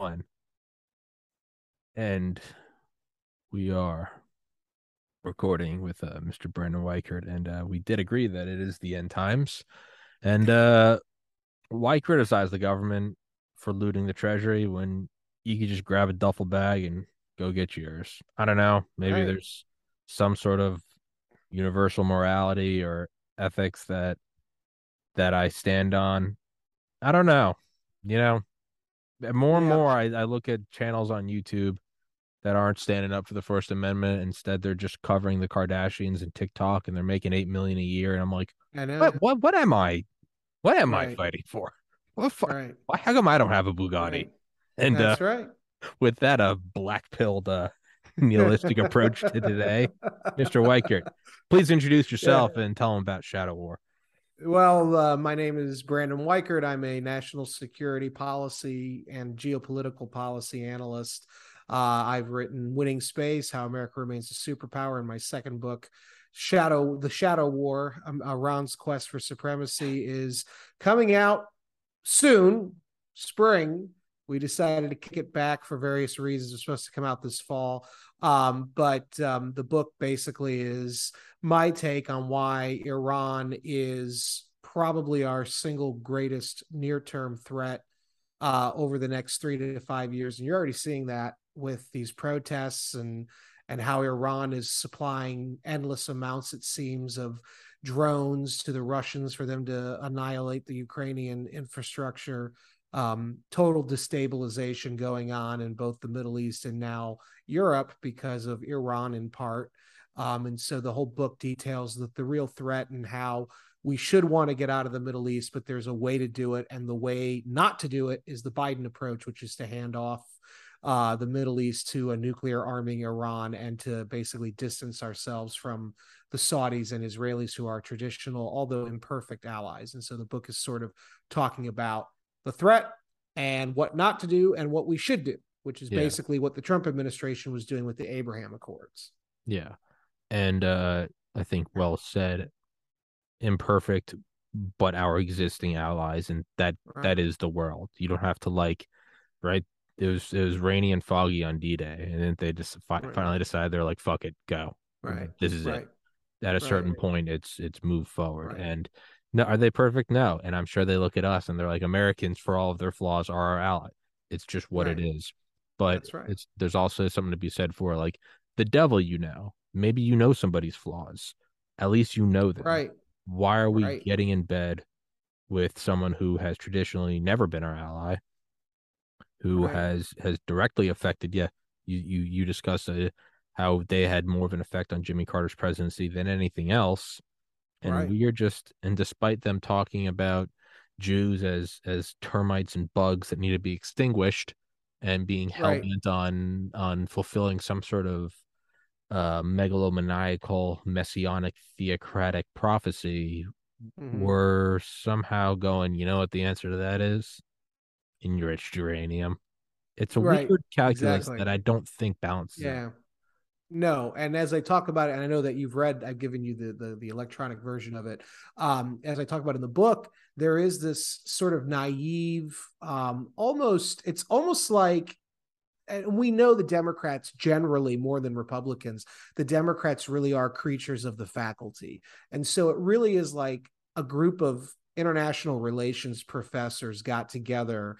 one. And we are recording with uh, Mr. Brandon Weichert, and uh, we did agree that it is the end times. And uh, why criticize the government for looting the treasury when you could just grab a duffel bag and go get yours? I don't know. Maybe Right. there's some sort of universal morality or ethics that that I stand on. I don't know. You know, more and Yeah. more I, I look at channels on YouTube that aren't standing up for the First Amendment. Instead, they're just covering the Kardashians and TikTok, and they're making eight million a year. And I'm like, what? What? What am I? What am I fighting for? What? Fu- Right. why- How come I don't have a Bugatti? right. And uh, right. with that, a black pilled, uh, nihilistic approach to today, Mr. Weichert, please introduce yourself and tell them about Shadow War. Well, uh, my name is Brandon Weichert. I'm a national security policy and geopolitical policy analyst. Uh, I've written Winning Space: How America Remains a Superpower in my second book. Shadow, the Shadow War, um, Iran's quest for supremacy, is coming out soon, spring. We decided to kick it back for various reasons. It's supposed to come out this fall, um, but um, the book basically is my take on why Iran is probably our single greatest near term threat uh, over the next three to five years. And you're already seeing that with these protests and and how Iran is supplying endless amounts, it seems, of drones to the Russians for them to annihilate the Ukrainian infrastructure. Um, total destabilization going on in both the Middle East and now Europe because of Iran in part. Um, and so the whole book details that the real threat and how we should want to get out of the Middle East, but there's a way to do it. And the way not to do it is the Biden approach, which is to hand off uh, the Middle East to a nuclear arming Iran and to basically distance ourselves from the Saudis and Israelis, who are traditional, although imperfect allies. And so the book is sort of talking about the threat and what not to do and what we should do, which is Yeah. basically what the Trump administration was doing with the Abraham Accords. Yeah. And uh I think well said imperfect but our existing allies and that Right. that is the world. You don't have to like right it was it was rainy and foggy on D-Day and then they just fi- Right. finally decided they're like fuck it go. Right. This is right. it. At a certain point it's it's moved forward and no are they perfect? No. And I'm sure they look at us and they're like Americans for all of their flaws are our ally. It's just what it Right. is. But right. it's there's also something to be said for like the devil you know. Maybe you know somebody's flaws. At least you know them. Right. Why are we Right. getting in bed with someone who has traditionally never been our ally, who has has directly affected? Yeah, you you you discussed uh, how they had more of an effect on Jimmy Carter's presidency than anything else, and Right. we are just and despite them talking about Jews as as termites and bugs that need to be extinguished, and being hell Right. on on fulfilling some sort of uh megalomaniacal messianic theocratic prophecy Mhm. we're somehow going, you know what the answer to that is? Enriched uranium. It's a Right, weird calculus exactly. that I don't think balances. out. No, and as I talk about it, and I know that you've read, I've given you the the, the electronic version of it. Um, as I talk about in the book, there is this sort of naive, um, almost it's almost like and we know the Democrats generally more than Republicans, the Democrats really are creatures of the faculty. And so it really is like a group of international relations professors got together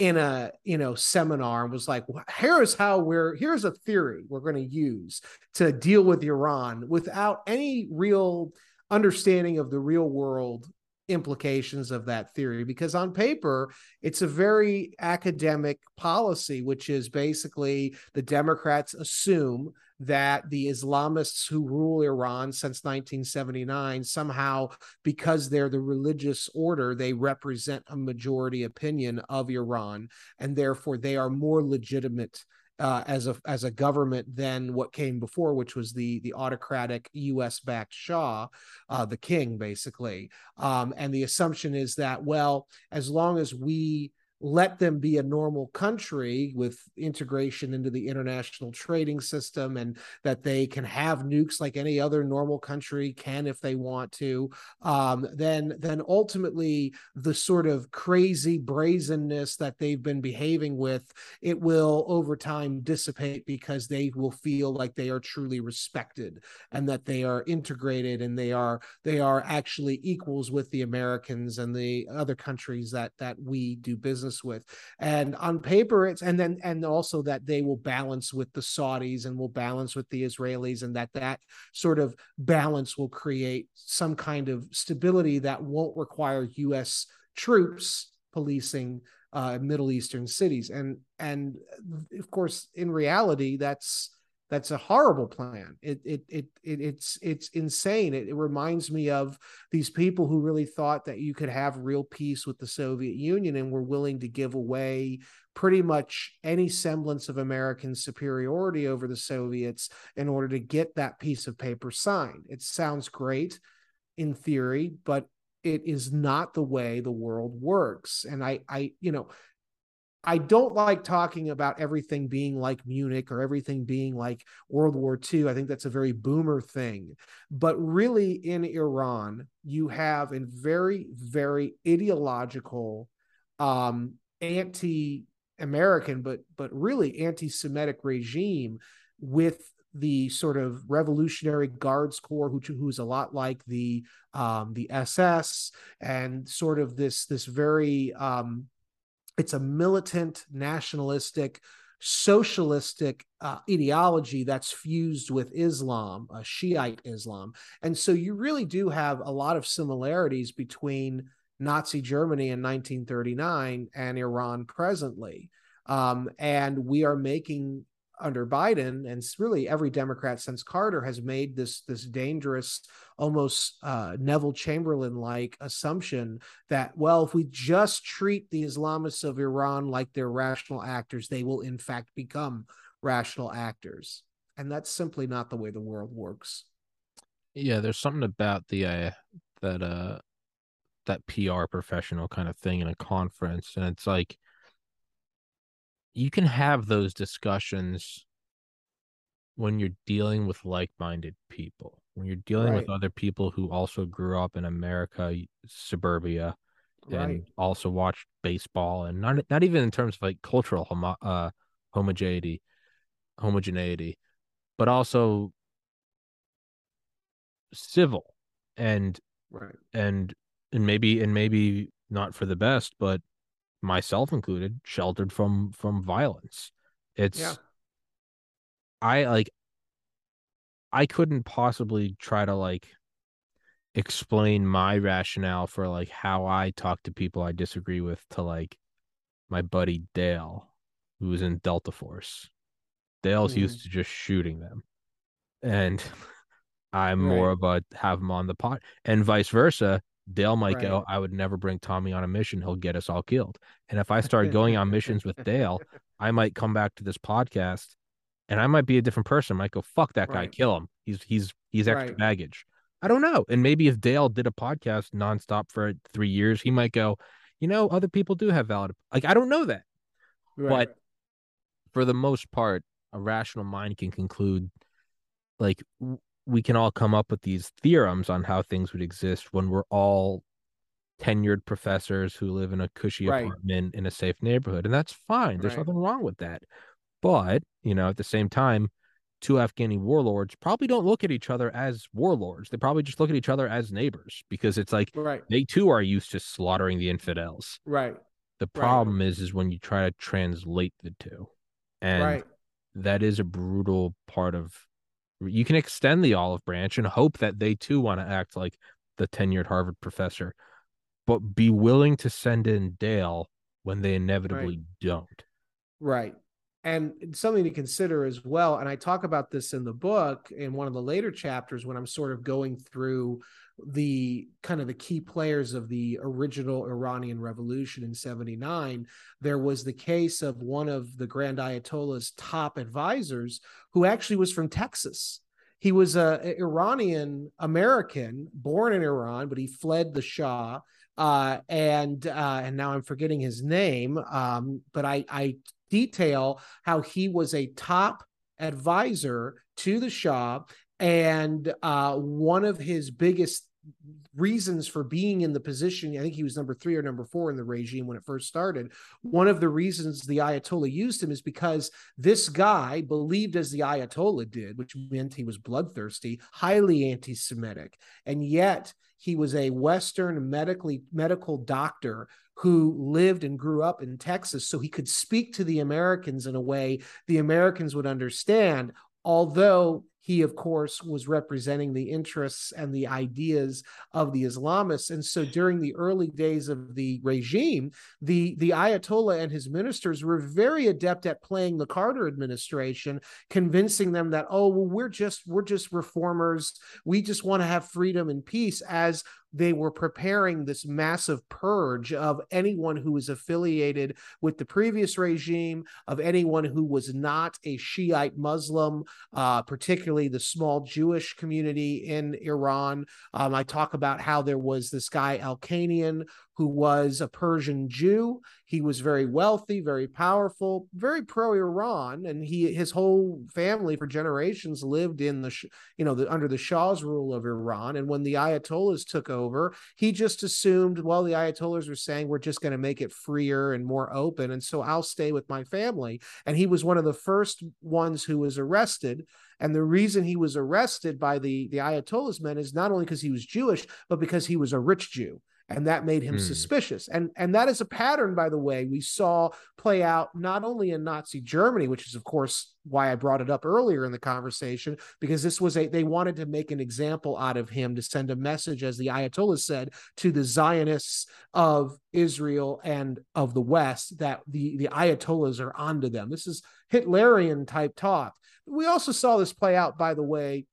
in a you know seminar and was like "Well, here's how we're here's a theory we're going to use to deal with Iran without any real understanding of the real world implications of that theory. Because on paper it's a very academic policy which is basically the democrats assume that the islamists who rule iran since 1979 somehow because they're the religious order they represent a majority opinion of iran and therefore they are more legitimate uh, as a as a government than what came before, which was the the autocratic U.S. backed Shah, uh, the king, basically. Um, and the assumption is that well, as long as we let them be a normal country with integration into the international trading system and that they can have nukes like any other normal country can if they want to um, then then ultimately the sort of crazy brazenness that they've been behaving with it will over time dissipate because they will feel like they are truly respected and that they are integrated and they are they are actually equals with the Americans and the other countries that that we do business business with. And on paper, it's and then and also that they will balance with the Saudis and will balance with the Israelis, and that that sort of balance will create some kind of stability that won't require U.S. troops policing uh, Middle Eastern cities. And and of course, in reality, that's that's a horrible plan. It it it, it it's it's insane. It, it, reminds me of these people who really thought that you could have real peace with the Soviet Union and were willing to give away pretty much any semblance of American superiority over the Soviets in order to get that piece of paper signed. It sounds great in theory, but it is not the way the world works. And I I you know I don't like talking about everything being like Munich or everything being like World War II. I think that's a very boomer thing. But really, in Iran, you have a very, very ideological, um, anti American, but but really anti Semitic regime with the sort of Revolutionary Guards Corps, who who's a lot like the um, the SS, and sort of this this very um, it's a militant, nationalistic, socialistic uh, ideology that's fused with Islam, uh, Shiite Islam. And so you really do have a lot of similarities between Nazi Germany in 1939 and Iran presently. Um, and we are making under Biden, and really every Democrat since Carter has made this this dangerous, almost uh, Neville Chamberlain like assumption that well, if we just treat the Islamists of Iran like they're rational actors, they will in fact become rational actors, and that's simply not the way the world works. Yeah, there's something about the uh, that uh that PR professional kind of thing in a conference, and it's like you can have those discussions when you're dealing with like-minded people when you're dealing right. with other people who also grew up in america suburbia right. and also watched baseball and not not even in terms of like cultural homo- uh, homogeneity homogeneity but also civil and right and and maybe and maybe not for the best but myself included, sheltered from from violence. It's yeah. I like I couldn't possibly try to like explain my rationale for like how I talk to people I disagree with to like my buddy Dale, who was in Delta Force. Dale's mm. used to just shooting them. And I'm right. more of a have him on the pot and vice versa. Dale might right. go, I would never bring Tommy on a mission. He'll get us all killed. And if I start going on missions with Dale, I might come back to this podcast and I might be a different person. I might go, fuck that guy, kill him. He's he's he's extra right. baggage. I don't know. And maybe if Dale did a podcast nonstop for three years, he might go, you know, other people do have valid like I don't know that. But for the most part, a rational mind can conclude like we can all come up with these theorems on how things would exist when we're all tenured professors who live in a cushy right. apartment in a safe neighborhood and that's fine there's right. nothing wrong with that but you know at the same time two afghani warlords probably don't look at each other as warlords they probably just look at each other as neighbors because it's like right. they too are used to slaughtering the infidels right the problem is is when you try to translate the two and that is a brutal part of you can extend the olive branch and hope that they too want to act like the tenured Harvard professor, but be willing to send in Dale when they inevitably right. don't. Right. And something to consider as well. And I talk about this in the book in one of the later chapters when I'm sort of going through the kind of the key players of the original Iranian revolution in 79, there was the case of one of the Grand Ayatollah's top advisors who actually was from Texas. He was a Iranian American born in Iran, but he fled the Shah, uh, and uh, and now I'm forgetting his name, um, but I, I detail how he was a top advisor to the Shah, and uh, one of his biggest reasons for being in the position i think he was number three or number four in the regime when it first started. One of the reasons the ayatollah used him is because this guy believed as the ayatollah did which meant he was bloodthirsty highly anti-semitic. And yet he was a western medically medical doctor who lived and grew up in Texas so he could speak to the Americans in a way the Americans would understand although he of course was representing the interests and the ideas of the islamists. And so during the early days of the regime the the ayatollah and his ministers were very adept at playing the carter administration convincing them that oh well we're just we're just reformers. We just want to have freedom and peace as they were preparing this massive purge of anyone who was affiliated with the previous regime, of anyone who was not a Shiite Muslim, uh, particularly the small Jewish community in Iran. Um, I talk about how there was this guy, Elghanian, who was a Persian Jew. He was very wealthy, very powerful, very pro-Iran, and he his whole family for generations lived in the you know the, under the Shah's rule of Iran. And when the Ayatollahs took over, he just assumed, well, the Ayatollahs were saying we're just going to make it freer and more open, and so I'll stay with my family. And he was one of the first ones who was arrested. And the reason he was arrested by the the Ayatollah's men is not only because he was Jewish, but because he was a rich Jew and that made him mm. suspicious and and that is a pattern by the way we saw play out not only in nazi germany which is of course why i brought it up earlier in the conversation because this was a they wanted to make an example out of him to send a message as the ayatollah said to the zionists of israel and of the west that the the ayatollahs are onto them this is hitlerian type talk we also saw this play out by the way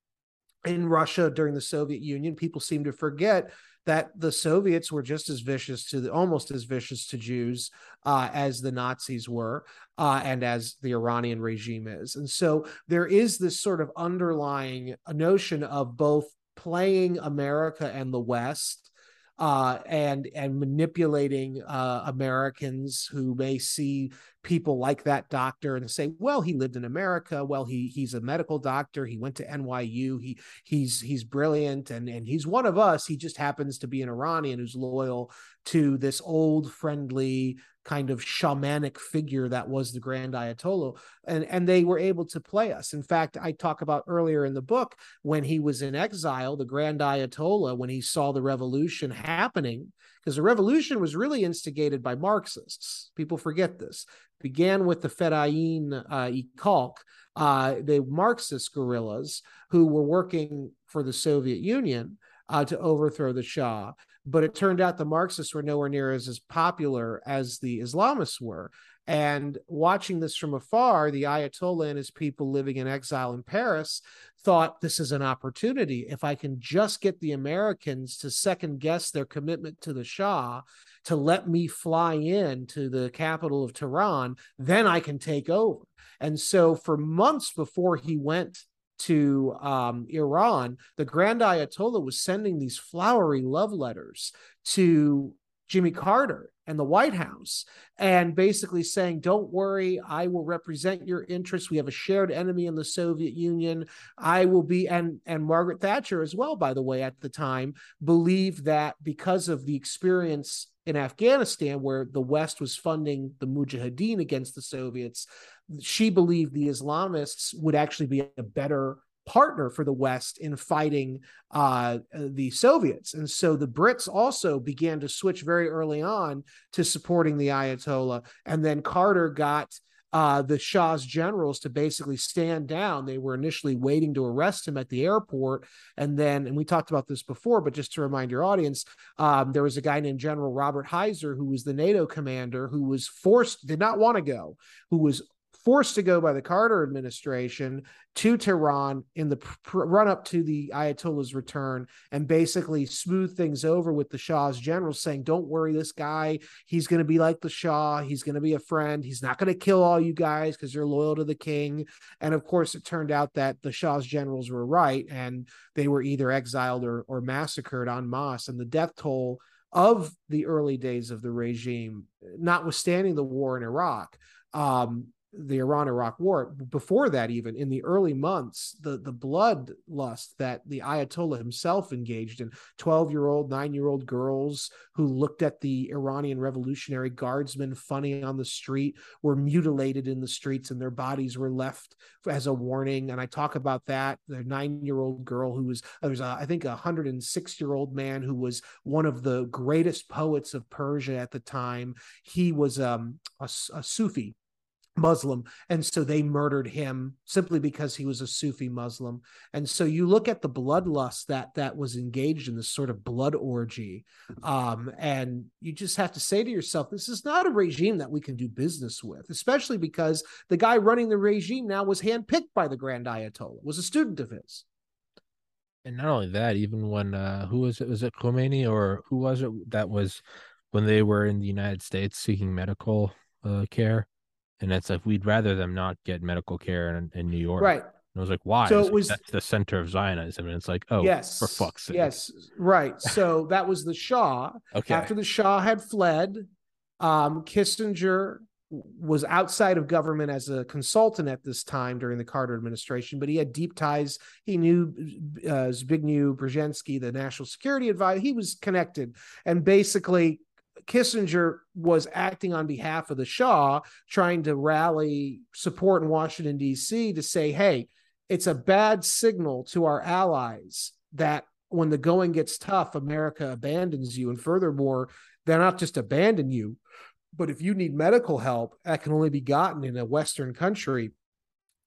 in Russia during the Soviet Union. People seem to forget that the Soviets were just as vicious to the almost as vicious to Jews uh, as the Nazis were, uh, and as the Iranian regime is. And so there is this sort of underlying notion of both playing America and the West uh, and and manipulating uh, Americans who may see people like that doctor and say, well, he lived in America. Well, he he's a medical doctor. He went to NYU. He he's he's brilliant and and he's one of us. He just happens to be an Iranian who's loyal to this old friendly kind of shamanic figure that was the grand ayatollah and and they were able to play us in fact i talk about earlier in the book when he was in exile the grand ayatollah when he saw the revolution happening because the revolution was really instigated by marxists. People forget this. Began with the Fedayeen uh, e-Khalq, uh, the Marxist guerrillas who were working for the Soviet Union uh, to overthrow the Shah. But it turned out the Marxists were nowhere near as, as popular as the Islamists were. And watching this from afar, the Ayatollah and his people living in exile in Paris thought this is an opportunity. If I can just get the Americans to second guess their commitment to the Shah, to let me fly in to the capital of Tehran, then I can take over. And so, for months before he went to um, Iran, the Grand Ayatollah was sending these flowery love letters to Jimmy Carter and the White House, and basically saying, Don't worry, I will represent your interests. We have a shared enemy in the Soviet Union. I will be, and, and Margaret Thatcher as well, by the way, at the time, believed that because of the experience in Afghanistan, where the West was funding the Mujahideen against the Soviets, she believed the Islamists would actually be a better partner for the West in fighting uh, the Soviets. And so the Brits also began to switch very early on to supporting the Ayatollah. And then Carter got uh, the Shah's generals to basically stand down. They were initially waiting to arrest him at the airport. And then, and we talked about this before, but just to remind your audience, um, there was a guy named General Robert Huyser, who was the NATO commander, who was forced, did not want to go, who was forced to go by the Carter administration to Tehran in the pr- run up to the Ayatollah's return and basically smooth things over with the Shah's generals, saying, Don't worry, this guy, he's going to be like the Shah. He's going to be a friend. He's not going to kill all you guys because you're loyal to the king. And of course, it turned out that the Shah's generals were right and they were either exiled or, or massacred en masse. And the death toll of the early days of the regime, notwithstanding the war in Iraq. Um, the Iran Iraq war. Before that, even in the early months, the the bloodlust that the Ayatollah himself engaged in, twelve year old, nine year old girls who looked at the Iranian Revolutionary Guardsmen funny on the street were mutilated in the streets, and their bodies were left as a warning. And I talk about that. The nine year old girl who was there was a, I think a hundred and six year old man who was one of the greatest poets of Persia at the time. He was um, a, a Sufi Muslim. And so they murdered him simply because he was a Sufi Muslim. And so you look at the bloodlust that that was engaged in this sort of blood orgy. Um, and you just have to say to yourself, this is not a regime that we can do business with, especially because the guy running the regime now was handpicked by the Grand Ayatollah, was a student of his. And not only that, even when uh who was it? Was it Khomeini or who was it that was when they were in the United States seeking medical uh, care? And it's like we'd rather them not get medical care in, in New York. Right. And I was like, why? So it like, was that's the center of Zionism, and it's like, oh, yes, for fuck's sake. Yes, right. So that was the Shah. Okay. After the Shah had fled, um, Kissinger was outside of government as a consultant at this time during the Carter administration, but he had deep ties. He knew uh, Zbigniew Brzezinski, the national security advisor. He was connected, and basically Kissinger was acting on behalf of the Shah, trying to rally support in Washington, D.C. to say, hey, it's a bad signal to our allies that when the going gets tough, America abandons you. And furthermore, they're not just abandon you, but if you need medical help, that can only be gotten in a Western country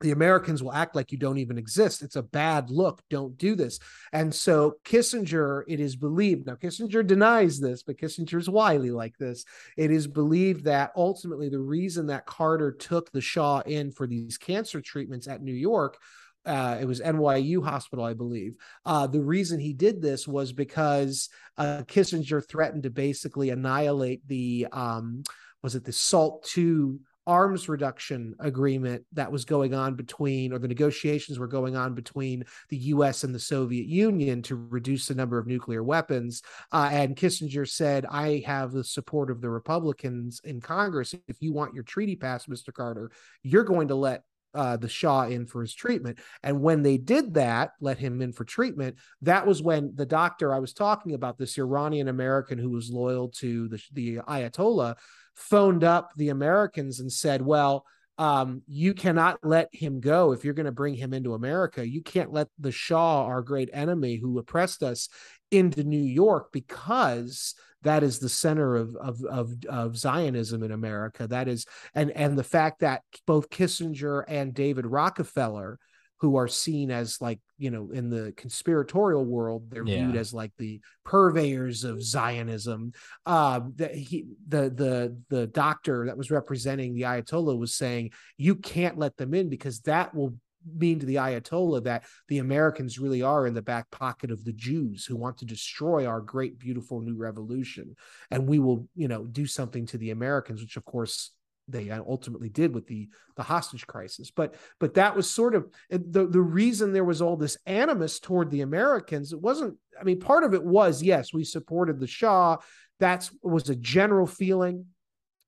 the Americans will act like you don't even exist. It's a bad look. Don't do this. And so Kissinger, it is believed, now Kissinger denies this, but Kissinger's wily like this. It is believed that ultimately the reason that Carter took the Shah in for these cancer treatments at New York uh, it was NYU Hospital, I believe. Uh, the reason he did this was because uh, Kissinger threatened to basically annihilate the um, was it the SALT II arms reduction agreement that was going on between, or the negotiations were going on between the US and the Soviet Union to reduce the number of nuclear weapons. Uh, and Kissinger said, I have the support of the Republicans in Congress. If you want your treaty passed, Mr. Carter, you're going to let uh, the Shah in for his treatment. And when they did that, let him in for treatment, that was when the doctor I was talking about, this Iranian American who was loyal to the, the Ayatollah, phoned up the Americans and said, well, um, you cannot let him go if you're going to bring him into America. You can't let the Shah, our great enemy who oppressed us, into New York because that is the center of, of of of, Zionism in America. That is, and and the fact that both Kissinger and David Rockefeller who are seen as like you know in the conspiratorial world they're yeah. viewed as like the purveyors of zionism uh that he the the the doctor that was representing the ayatollah was saying you can't let them in because that will mean to the ayatollah that the americans really are in the back pocket of the jews who want to destroy our great beautiful new revolution and we will you know do something to the americans which of course they ultimately did with the the hostage crisis. But but that was sort of the the reason there was all this animus toward the americans it wasn't i mean part of it was yes we supported the shah. That's was a general feeling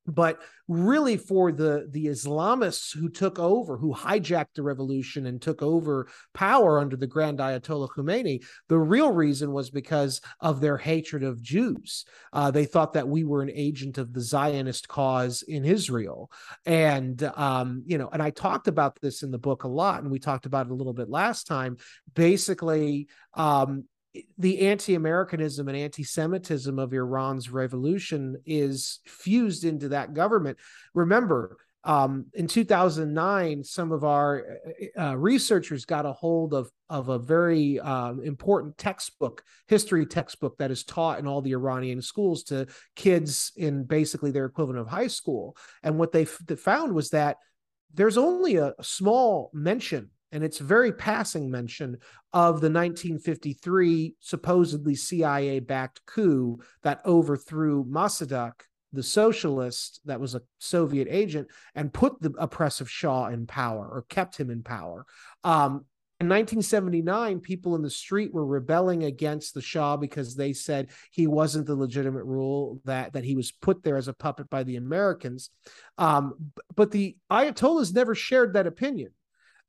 but really for the the islamists who took over who hijacked the revolution and took over power under the grand ayatollah khomeini the real reason was because of their hatred of jews. Uh, they thought that we were an agent of the zionist cause in israel. And um, you know and i talked about this in the book a lot and we talked about it a little bit last time. Basically um, the anti-Americanism and anti-Semitism of Iran's revolution is fused into that government. Remember, um, in 2009, some of our uh, uh, researchers got a hold of of a very um, important textbook, history textbook that is taught in all the Iranian schools to kids in basically their equivalent of high school. And what they f- found was that there's only a, a small mention and it's very passing mention of the 1953 supposedly CIA backed coup that overthrew Mossadegh, the socialist that was a Soviet agent, and put the oppressive Shah in power or kept him in power. Um, 1979, people in the street were rebelling against the Shah because they said he wasn't the legitimate rule that that he was put there as a puppet by the Americans. Um, but the Ayatollahs never shared that opinion.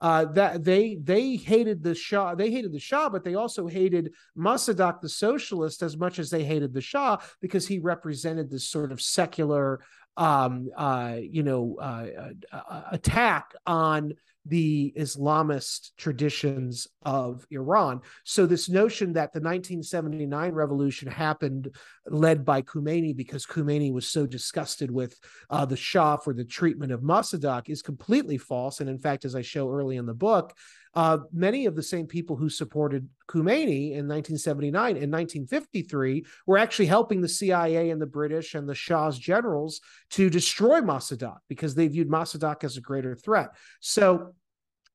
Uh, that they they hated the Shah, they hated the Shah, but they also hated Mossadegh, the socialist, as much as they hated the Shah because he represented this sort of secular, um, uh, you know, uh, uh attack on the Islamist traditions of Iran. So, this notion that the 1979 revolution happened led by Khomeini because Khomeini was so disgusted with uh, the Shah for the treatment of Mossadegh is completely false. And in fact, as I show early in the book, uh, many of the same people who supported Khomeini in 1979 and 1953 were actually helping the CIA and the British and the Shah's generals to destroy Mossadegh because they viewed Mossadegh as a greater threat. So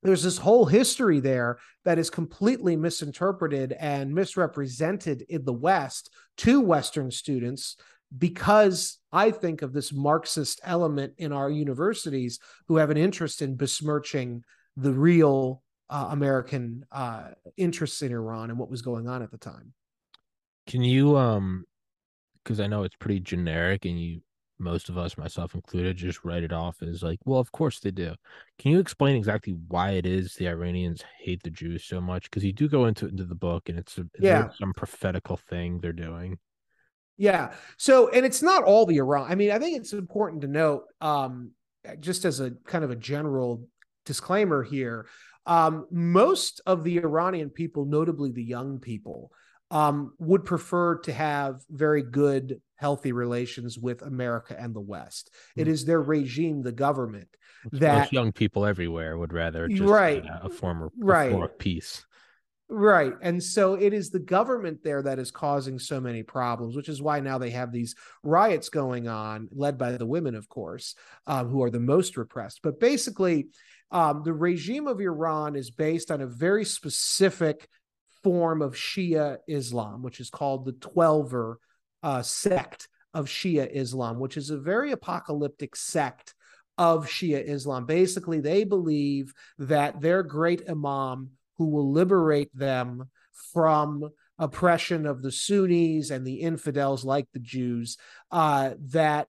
there's this whole history there that is completely misinterpreted and misrepresented in the West to Western students because I think of this Marxist element in our universities who have an interest in besmirching the real uh, American uh, interests in Iran and what was going on at the time. Can you, um, because I know it's pretty generic and you, most of us, myself included, just write it off as like, well, of course they do. Can you explain exactly why it is the Iranians hate the Jews so much? Because you do go into into the book, and it's a, yeah some prophetical thing they're doing. Yeah. So, and it's not all the Iran. I mean, I think it's important to note, um, just as a kind of a general disclaimer here, um, most of the Iranian people, notably the young people, um, would prefer to have very good, healthy relations with America and the West. Mm-hmm. It hmm. their regime, the government, Which that most young people everywhere would rather just right, a former right. form of peace. Right. And so it is the government there that is causing so many problems, which is why now they have these riots going on, led by the women, of course, um, who are the most repressed. But basically, um, the regime of Iran is based on a very specific form of Shia Islam, which is called the Twelver uh, sect of Shia Islam, which is a very apocalyptic sect of Shia Islam. Basically, they believe that their great Imam, who will liberate them from oppression of the Sunnis and the infidels like the Jews, uh, that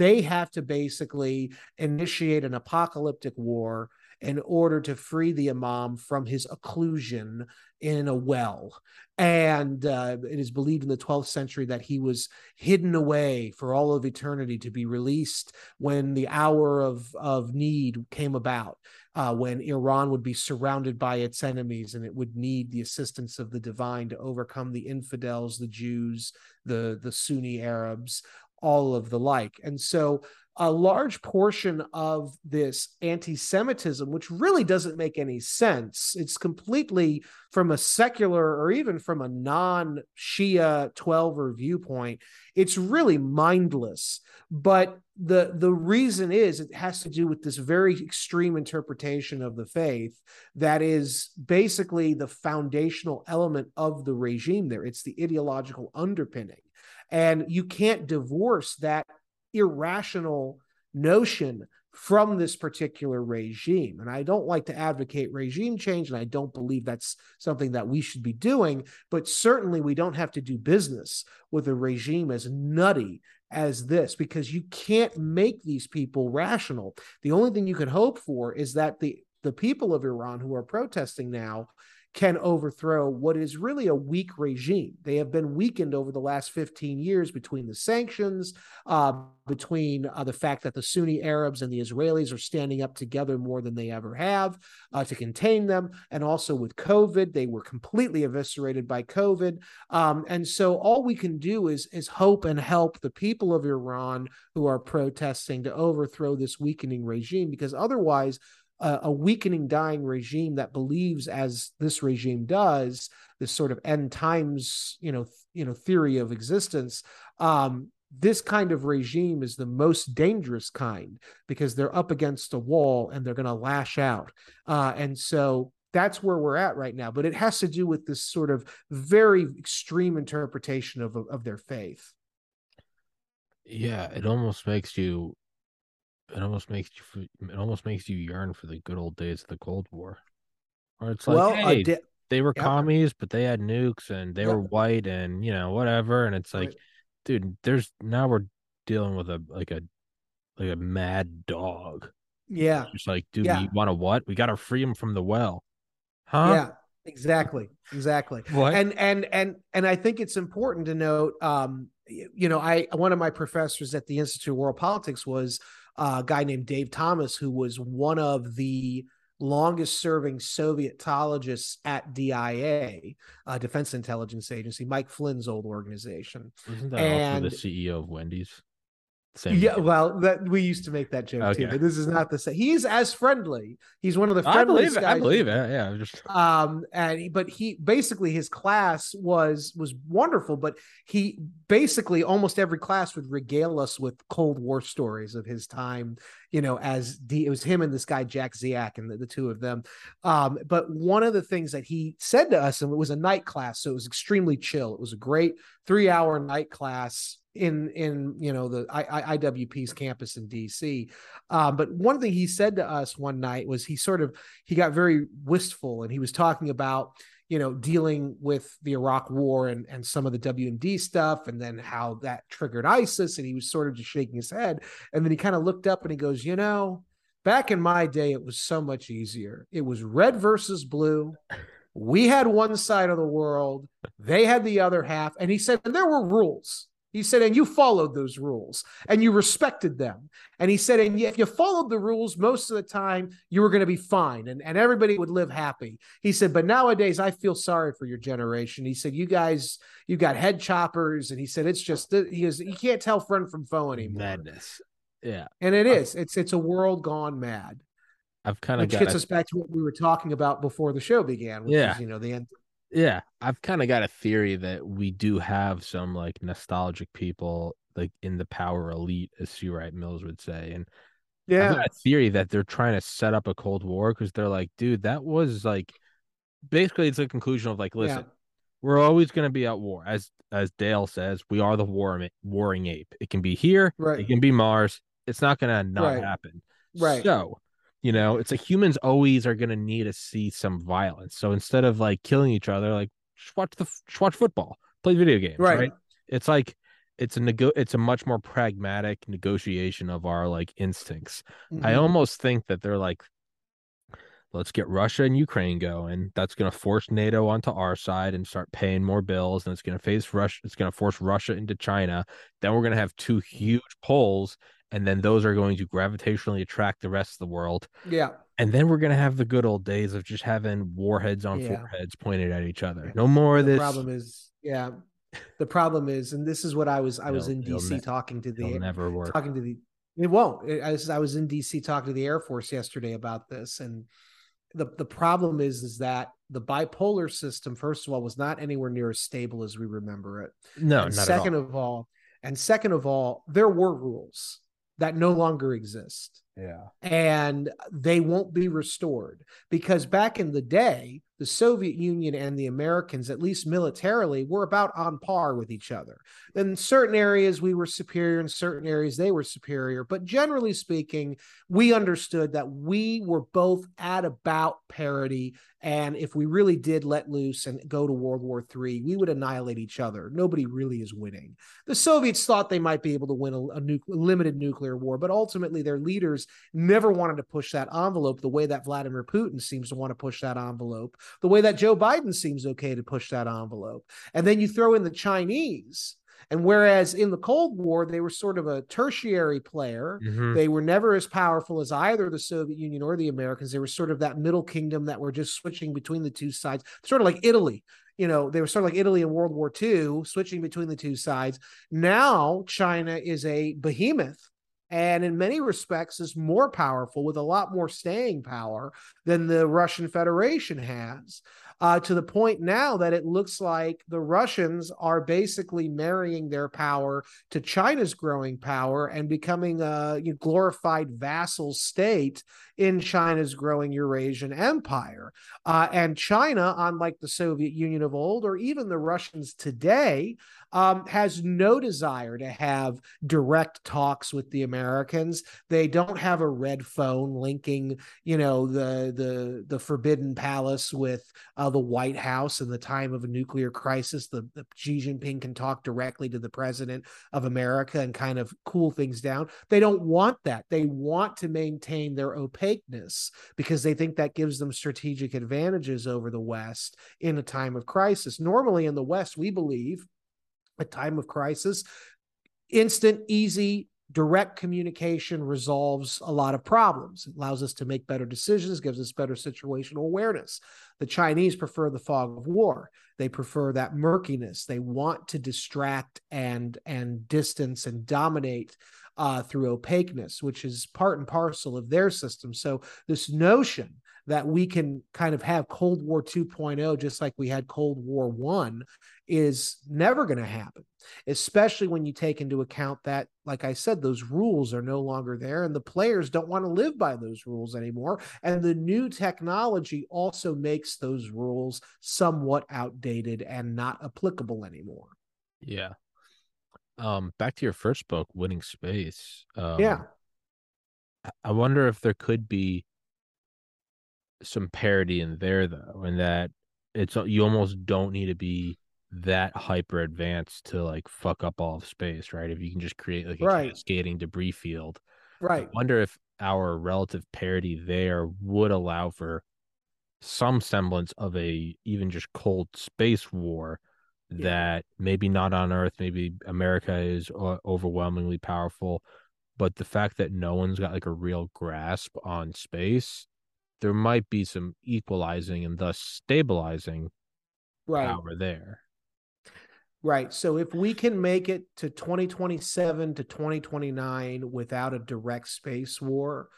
they have to basically initiate an apocalyptic war in order to free the imam from his occlusion in a well. And uh, it is believed in the 12th century that he was hidden away for all of eternity to be released when the hour of, of need came about, uh, when Iran would be surrounded by its enemies and it would need the assistance of the divine to overcome the infidels, the Jews, the, the Sunni Arabs, all of the like. And so a large portion of this anti Semitism, which really doesn't make any sense, it's completely from a secular or even from a non Shia 12er viewpoint, it's really mindless. But the the reason is it has to do with this very extreme interpretation of the faith that is basically the foundational element of the regime there it's the ideological underpinning and you can't divorce that irrational notion from this particular regime. And I don't like to advocate regime change, and I don't believe that's something that we should be doing. But certainly, we don't have to do business with a regime as nutty as this because you can't make these people rational. The only thing you can hope for is that the the people of Iran who are protesting now can overthrow what is really a weak regime. They have been weakened over the last 15 years between the sanctions, uh, between uh, the fact that the Sunni Arabs and the Israelis are standing up together more than they ever have uh, to contain them, and also with COVID. They were completely eviscerated by COVID. Um, and so all we can do is, is hope and help the people of Iran who are protesting to overthrow this weakening regime, because otherwise, a, a weakening, dying regime that believes, as this regime does, this sort of end times, you know, th- you know, theory of existence. Um, this kind of regime is the most dangerous kind because they're up against a wall and they're going to lash out. Uh, and so that's where we're at right now. But it has to do with this sort of very extreme interpretation of of their faith. Yeah, it almost makes you it almost makes you it almost makes you yearn for the good old days of the Cold War. Where it's like, well, hey, di- they were Yep. commies, but they had nukes and they Yep. were white and you know whatever. And it's like, Right. dude, there's now we're dealing with a like a like a mad dog. yeah, it's like, dude, Yeah. we want to what? We got to free him from the well, huh? yeah, exactly, exactly. What? and and and and I think it's important to note, um, you know, I one of my professors at the Institute of World Politics was a guy named Dave Thomas, who was one of the longest serving Sovietologists at DIA, uh, Defense Intelligence Agency, Mike Flynn's old organization. Isn't that also the CEO of Wendy's? Same. Yeah, well, that we used to make that joke too, but this is not the same. He's as friendly. He's one of the I friendliest believe it. guys. I believe it. Yeah, just um and he, but he basically his class was was wonderful but he basically almost every class would regale us with cold war stories of his time you know as the it was him and this guy jack Dziak and the, the two of them um but one of the things that he said to us and it was a night class so it was extremely chill it was a great three hour night class in in you know the I, I, iwp's campus in dc um, but one thing he said to us one night was he sort of he got very wistful and he was talking about you know dealing with the Iraq war and and some of the WMD stuff and then how that triggered ISIS and he was sort of just shaking his head. And then he kind of looked up and he goes you know back in my day it was so much easier. It was red versus blue. We had one side of the world. They had the other half. And he said and there were rules he said and you followed those rules and you respected them and he said, and if you followed the rules most of the time, you were going to be fine and, and everybody would live happy. He said, but nowadays I feel sorry for your generation. He said, you guys, you got head choppers. And he said, it's just, he goes, you can't tell friend from foe anymore. madness. Yeah, And it is, it's, it's a world gone mad, I've kind of gets us back to what we were talking about before the show began, which Yeah. is, you know, the end. Yeah, I've kind of got a theory that we do have some like nostalgic people like in the power elite, as C. Wright Mills would say, and I've Yeah. got a theory that they're trying to set up a Cold War because they're like, dude, that was like basically it's a conclusion of like, listen, Yeah. we're always going to be at war, as as Dale says, we are the war warring ape. It can be here, Right. it can be Mars. It's not going to not Right. happen. Right. So, you know, it's like humans always are going to need to see some violence. So instead of like killing each other, like just watch the just watch football, play video games, Right. right? It's like it's a nego- it's a much more pragmatic negotiation of our like instincts. I Mhm. almost think that they're like let's get Russia and Ukraine going. That's going to force NATO onto our side and start paying more bills and it's going to face Russia it's going to force Russia into China. Then we're going to have two huge poles and then those are going to gravitationally attract the rest of the world. yeah. And then we're gonna have the good old days of just having warheads on Yeah. foreheads pointed at each other. No more of the this. problem is, yeah. The problem is, and this is what I was, I was in DC ne- talking to the never work. talking to the it won't I was, I was in dc talking to the air force yesterday about this and the the problem is is that the bipolar system first of all was not anywhere near as stable as we remember it No, and not second at all. of all and second of all there were rules that no longer exist. Yeah. and they won't be restored because back in the day the soviet union and the americans at least militarily were about on par with each other. In certain areas we were superior in certain areas they were superior. But generally speaking we understood that we were both at about parity and if we really did let loose and go to world war iii we would annihilate each other nobody really is winning the soviets thought they might be able to win a, a nu- limited nuclear war but ultimately their leaders never wanted to push that envelope the way that Vladimir Putin seems to want to push that envelope, the way that Joe Biden seems okay to push that envelope. And then you throw in the Chinese. And whereas in the Cold War, they were sort of a tertiary player, Mhm. they were never as powerful as either the Soviet Union or the Americans. They were sort of that middle kingdom that were just switching between the two sides, sort of like Italy. You know, they were sort of like Italy in World War II, switching between the two sides. Now, China is a behemoth and in many respects is more powerful with a lot more staying power than the Russian Federation has. Uh, to the point now that it looks like the Russians are basically marrying their power to China's growing power and becoming a glorified vassal state in China's growing Eurasian empire. Uh, and China, unlike the Soviet Union of old or even the Russians today, um, has no desire to have direct talks with the Americans. They don't have a red phone linking, you know, the the the Forbidden Palace with uh, the White House in the time of a nuclear crisis. The, the Xi Jinping can talk directly to the president of America and kind of cool things down. They don't want that. They want to maintain their opaqueness because they think that gives them strategic advantages over the West in a time of crisis. Normally in the West, we believe a time of crisis, instant, easy, direct communication resolves a lot of problems. It allows us to make better decisions, gives us better situational awareness. The Chinese prefer the fog of war. They prefer that murkiness. They want to distract and and distance and dominate uh, through opaqueness, which is part and parcel of their system. So this notion that we can kind of have Cold War 2.0 just like we had Cold War 1 is never going to happen, especially when you take into account that, like I said, those rules are no longer there and the players don't want to live by those rules anymore. And the new technology also makes those rules somewhat outdated and not applicable anymore. Yeah. Um, back to your first book, Winning Space. Um, yeah. I wonder if there could be some parity in there though, and that it's uh, you almost don't need to be that hyper advanced to like fuck up all of space, right? If you can just create like a right. cascading debris field. Right. I wonder if our relative parity there would allow for some semblance of a even just cold space war yeah. that maybe not on earth maybe america is uh, overwhelmingly powerful but the fact that no one's got like a real grasp on space there might be some equalizing and thus stabilizing right. power there. Right. So if we can make it to 2027 to 2029 without a direct space war,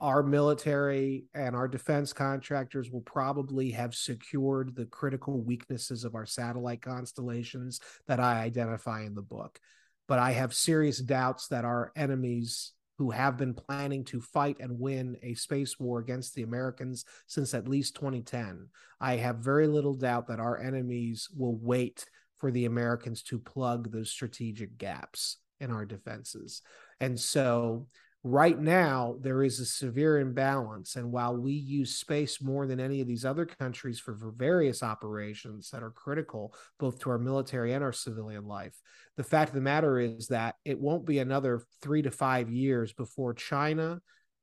our military and our defense contractors will probably have secured the critical weaknesses of our satellite constellations that I identify in the book. But I have serious doubts that our enemies who have been planning to fight and win a space war against the Americans since at least 2010. I have very little doubt that our enemies will wait for the Americans to plug those strategic gaps in our defenses. And so right now there is a severe imbalance and while we use space more than any of these other countries for, for, various operations that are critical both to our military and our civilian life the fact of the matter is that it won't be another three to five years before china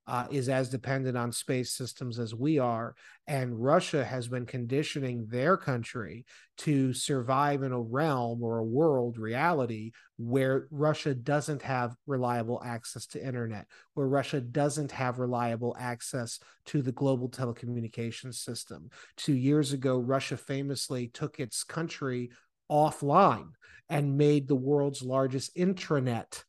uh, is as dependent on space systems as we are. And Russia has been conditioning their country to survive in a realm or a world reality where Russia doesn't have reliable access to internet, where Russia doesn't have reliable access to the global telecommunications system. Two years ago, Russia famously took its country offline and made the world's largest intranet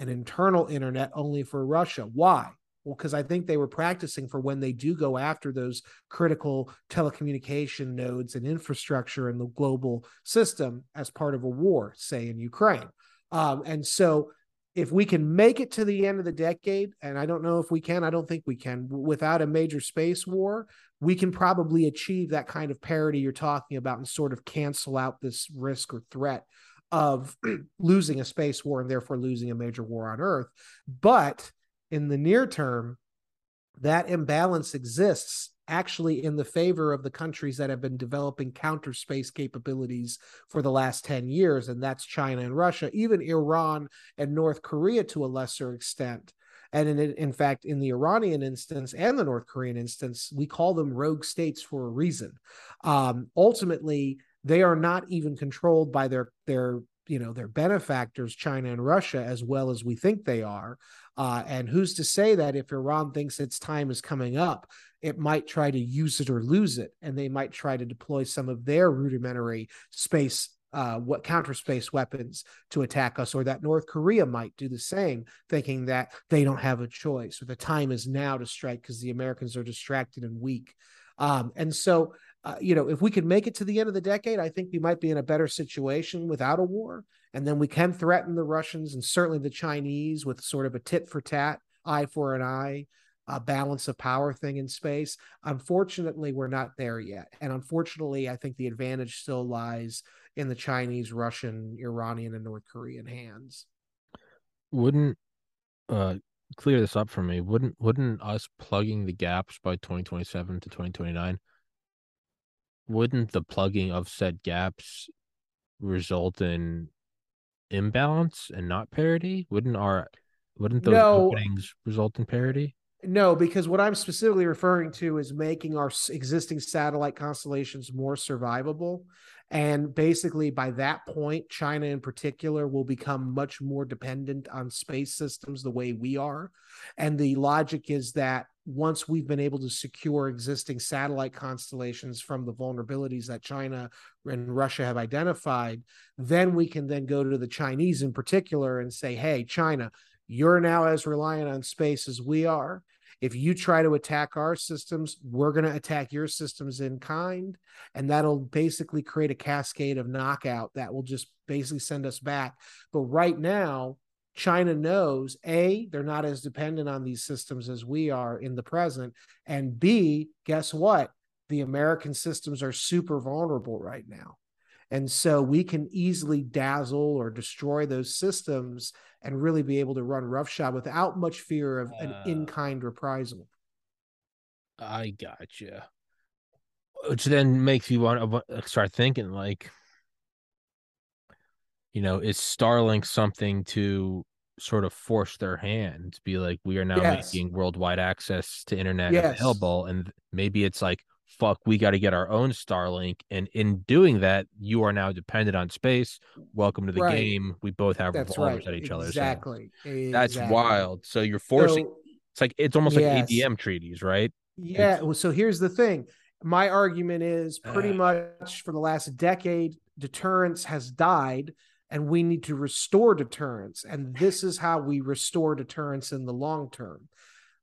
an internal internet only for Russia. Why? Well, because I think they were practicing for when they do go after those critical telecommunication nodes and infrastructure in the global system as part of a war, say in Ukraine. Um, and so, if we can make it to the end of the decade, and I don't know if we can, I don't think we can, without a major space war, we can probably achieve that kind of parity you're talking about and sort of cancel out this risk or threat of losing a space war and therefore losing a major war on Earth. But in the near term, that imbalance exists actually in the favor of the countries that have been developing counter space capabilities for the last 10 years, and that's China and Russia, even Iran and North Korea to a lesser extent. And in, in fact, in the Iranian instance and the North Korean instance, we call them rogue states for a reason. Um, ultimately, they are not even controlled by their their you know their benefactors china and russia as well as we think they are uh, and who's to say that if iran thinks its time is coming up it might try to use it or lose it and they might try to deploy some of their rudimentary space uh, what counter space weapons to attack us, or that North Korea might do the same, thinking that they don't have a choice, or the time is now to strike because the Americans are distracted and weak. Um, and so, uh, you know, if we could make it to the end of the decade, I think we might be in a better situation without a war. And then we can threaten the Russians and certainly the Chinese with sort of a tit for tat, eye for an eye, a balance of power thing in space. Unfortunately, we're not there yet. And unfortunately, I think the advantage still lies in the Chinese, Russian, Iranian, and North Korean hands. Wouldn't uh clear this up for me? Wouldn't wouldn't us plugging the gaps by 2027 to 2029 wouldn't the plugging of said gaps result in imbalance and not parity? Wouldn't our wouldn't those no, openings result in parity? No, because what I'm specifically referring to is making our existing satellite constellations more survivable. And basically, by that point, China in particular will become much more dependent on space systems the way we are. And the logic is that once we've been able to secure existing satellite constellations from the vulnerabilities that China and Russia have identified, then we can then go to the Chinese in particular and say, hey, China, you're now as reliant on space as we are. If you try to attack our systems, we're going to attack your systems in kind. And that'll basically create a cascade of knockout that will just basically send us back. But right now, China knows A, they're not as dependent on these systems as we are in the present. And B, guess what? The American systems are super vulnerable right now. And so we can easily dazzle or destroy those systems and really be able to run roughshod without much fear of an uh, in kind reprisal. I gotcha. Which then makes you want to start thinking like, you know, is Starlink something to sort of force their hand to be like, we are now yes. making worldwide access to internet yes. available, and maybe it's like, fuck, we got to get our own Starlink, and in doing that, you are now dependent on space. Welcome to the right. game. We both have That's revolvers right. at each other. Exactly. exactly. That's wild. So you're forcing. So, it's like it's almost yes. like ABM treaties, right? Yeah. Well, so here's the thing. My argument is pretty uh, much for the last decade, deterrence has died and we need to restore deterrence. And this is how we restore deterrence in the long term.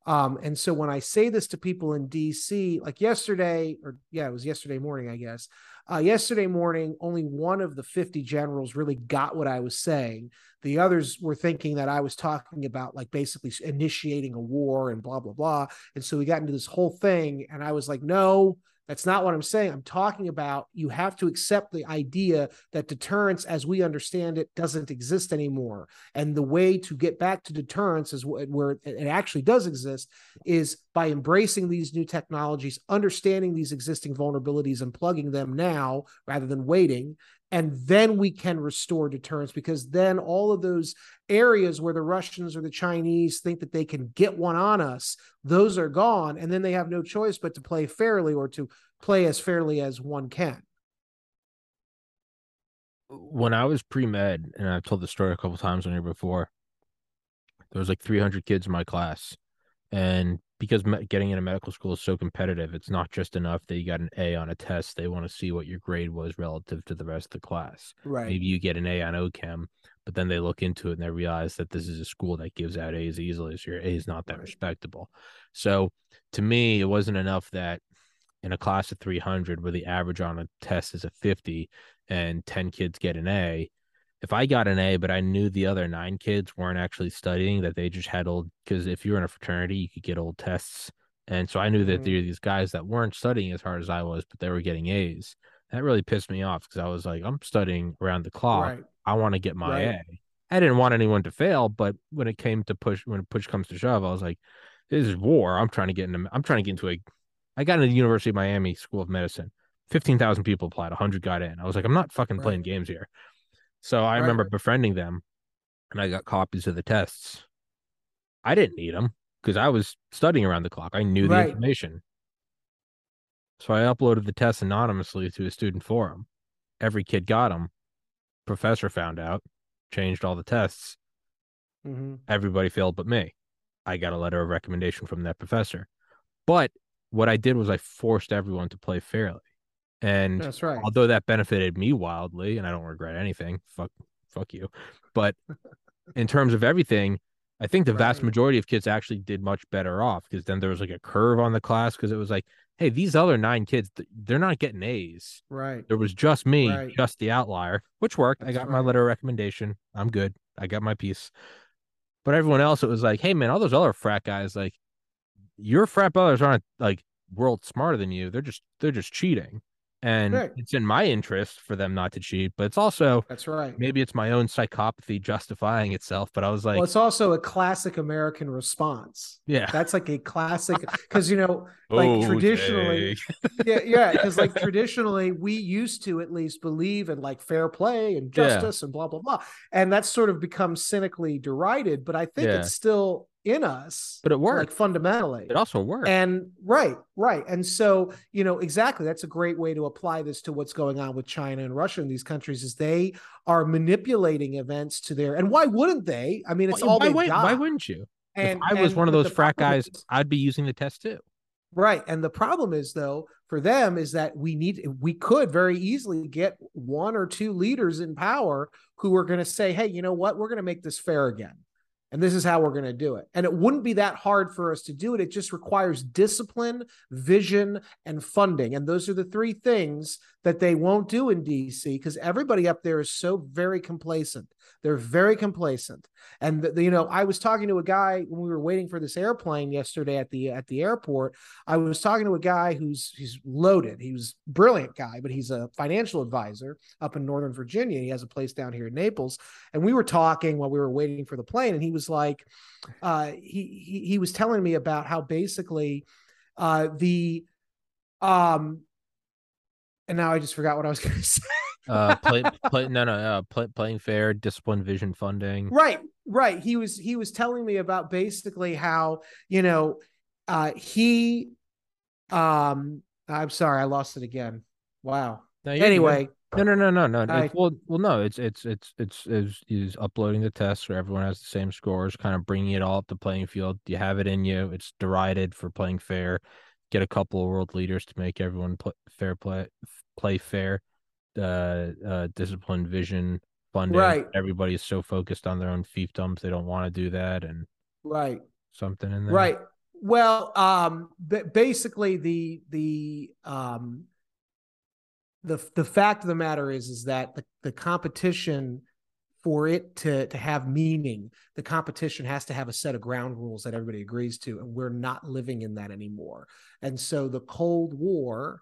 Um, and so when I say this to people in DC, like yesterday, or yeah, it was yesterday morning, I guess. Uh, yesterday morning, only one of the 50 generals really got what I was saying. The others were thinking that I was talking about like basically initiating a war and blah, blah, blah. And so we got into this whole thing. And I was like, no, that's not what I'm saying. I'm talking about you have to accept the idea that deterrence, as we understand it, doesn't exist anymore. And the way to get back to deterrence is where it actually does exist is by embracing these new technologies, understanding these existing vulnerabilities and plugging them now rather than waiting, and then we can restore deterrence because then all of those areas where the Russians or the Chinese think that they can get one on us, those are gone. And then they have no choice but to play fairly or to play as fairly as one can. When I was pre med, and I've told the story a couple times on here before, there was like 300 kids in my class. And because getting into medical school is so competitive, it's not just enough that you got an A on a test. They want to see what your grade was relative to the rest of the class. Right. Maybe you get an A on OChem, but then they look into it and they realize that this is a school that gives out A's easily. So your A is not that right. respectable. So to me, it wasn't enough that in a class of 300 where the average on a test is a 50 and 10 kids get an A if I got an A, but I knew the other nine kids weren't actually studying, that they just had old, because if you're in a fraternity, you could get old tests. And so I knew that mm-hmm. there were these guys that weren't studying as hard as I was, but they were getting A's. That really pissed me off because I was like, I'm studying around the clock. Right. I want to get my right. A. I didn't want anyone to fail, but when it came to push, when push comes to shove, I was like, this is war. I'm trying to get into, I'm trying to get into a, I got into the University of Miami School of Medicine. 15,000 people applied, 100 got in. I was like, I'm not fucking right. playing games here. So I right. remember befriending them and I got copies of the tests. I didn't need them because I was studying around the clock. I knew right. the information. So I uploaded the tests anonymously to a student forum. Every kid got them. Professor found out, changed all the tests. Mm-hmm. Everybody failed but me. I got a letter of recommendation from that professor. But what I did was I forced everyone to play fairly. And That's right. although that benefited me wildly, and I don't regret anything, fuck, fuck you. But in terms of everything, I think the vast majority of kids actually did much better off because then there was like a curve on the class because it was like, hey, these other nine kids, they're not getting A's. Right. There was just me, Right. just the outlier, which worked. I That's got my letter of recommendation. I'm good. I got my piece. But everyone else, it was like, hey man, all those other frat guys, like your frat brothers aren't like world smarter than you. They're just they're just cheating. And Right. it's in my interest for them not to cheat, but it's also That's right. maybe it's my own psychopathy justifying itself. But I was like, well, it's also a classic American response. yeah, That's like a classic because you know, like traditionally, Jake. yeah, yeah, because like traditionally we used to at least believe in like fair play and Yeah. justice and blah blah blah, and that's sort of become cynically derided. But I think Yeah. it's still in us, but it like worked. fundamentally. it also worked. And right, right. And so, you know, exactly that's a great way to apply this to what's going on with China and Russia in these countries is they are manipulating events to their and why wouldn't they? I mean, it's why, all why, why, why wouldn't you? and if I was one of those frat guys, is- I'd be using the test too. Right. And the problem is though, for them is that we need we could very easily get one or two leaders in power who are going to say, "Hey, you know what? We're going to make this fair again." And this is how we're going to do it. And it wouldn't be that hard for us to do it. It just requires discipline, vision, and funding. And those are the three things that they won't do in DC because everybody up there is so very complacent. They're very complacent. And the, you know, I was talking to a guy when we were waiting for this airplane yesterday at the at the airport. I was talking to a guy who's he's loaded. He was a brilliant guy, but he's a financial advisor up in Northern Virginia. He has a place down here in Naples, and we were talking while we were waiting for the plane, and he was like, uh, he, he he was telling me about how basically uh, the um, and now I just forgot what I was going to say. Uh, play, play, no, no, uh, play, playing fair, discipline, vision, funding. right right he was he was telling me about basically how you know uh he um i'm sorry i lost it again wow No, anyway No, no, no, no, no. I- well, well, no. It's it's it's it's is is uploading the tests where everyone has the same scores, kind of bringing it all up the playing field. You have it in you. It's derided for playing fair. Get a couple of world leaders to make everyone play, fair play play fair. Uh, uh, discipline, vision, funding. Right. Everybody is so focused on their own fiefdoms they don't want to do that, and right something in there. right well um basically the the um the the fact of the matter is is that the, the competition for it to to have meaning the competition has to have a set of ground rules that everybody agrees to and we're not living in that anymore. And so the cold war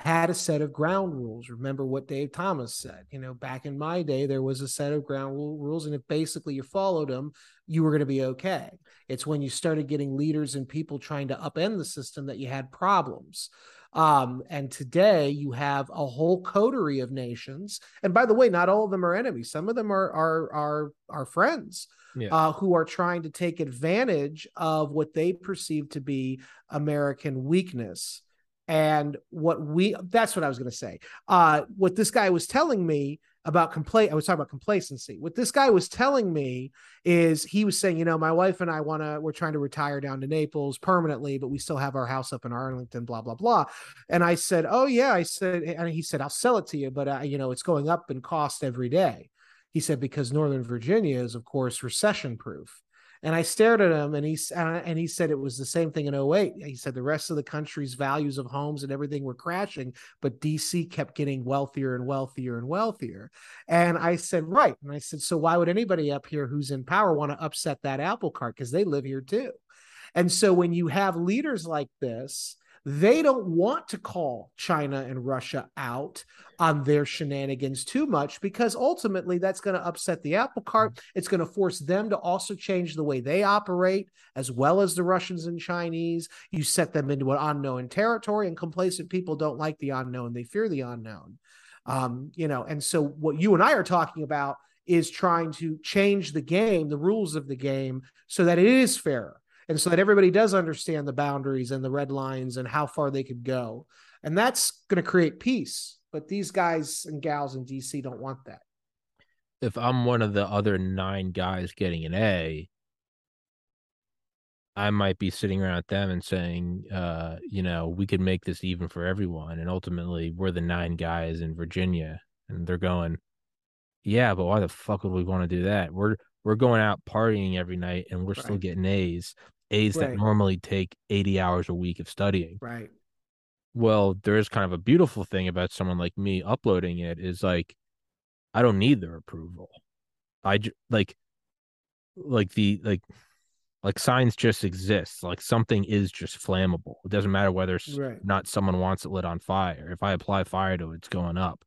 had a set of ground rules. Remember what dave thomas said you know back in my day there was a set of ground rule, rules and if basically you followed them you were going to be okay. It's when you started getting leaders and people trying to upend the system that you had problems um, and today you have a whole coterie of nations. And by the way, not all of them are enemies. Some of them are are are are friends Yeah. uh, who are trying to take advantage of what they perceive to be American weakness. And what we that's what I was going to say. Uh, what this guy was telling me about compla I was talking about complacency. What this guy was telling me is he was saying, you know, my wife and I want to, we're trying to retire down to Naples permanently, but we still have our house up in Arlington, blah, blah, blah. And I said, oh, yeah. I said, and he said, I'll sell it to you, but, uh, you know, it's going up in cost every day. He said, because Northern Virginia is, of course, recession proof. And I stared at him and he, uh, and he said it was the same thing in 08. He said the rest of the country's values of homes and everything were crashing, but DC kept getting wealthier and wealthier and wealthier. And I said, right. And I said, so why would anybody up here who's in power want to upset that apple cart? Because they live here too. And so when you have leaders like this, they don't want to call China and Russia out on their shenanigans too much because ultimately that's going to upset the apple cart. It's going to force them to also change the way they operate, as well as the Russians and Chinese. You set them into an unknown territory, and complacent people don't like the unknown, they fear the unknown. Um, you know, and so what you and I are talking about is trying to change the game, the rules of the game, so that it is fairer and so that everybody does understand the boundaries and the red lines and how far they could go. And that's going to create peace. But these guys and gals in DC don't want that. If I'm one of the other nine guys getting an A, I might be sitting around them and saying, uh, you know, we could make this even for everyone. And ultimately, we're the nine guys in Virginia, and they're going, yeah, but why the fuck would we want to do that? We're we're going out partying every night, and we're right. still getting A's, A's right. that normally take eighty hours a week of studying. Right. Well, there is kind of a beautiful thing about someone like me uploading it is like, I don't need their approval. I like, like the like like science just exists. Like something is just flammable. It doesn't matter whether right. not someone wants it lit on fire. If I apply fire to it, it's going up.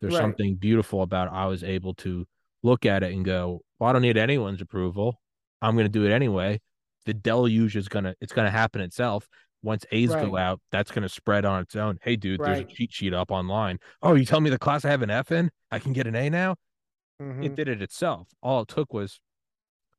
There's right. something beautiful about I was able to look at it and go, well, I don't need anyone's approval. I'm going to do it anyway. The deluge is gonna it's gonna happen itself. Once A's right. go out, that's going to spread on its own. Hey, dude, there's a cheat sheet up online. Oh, you tell me the class I have an F in, I can get an A now. Mm-hmm. It did it itself. All it took was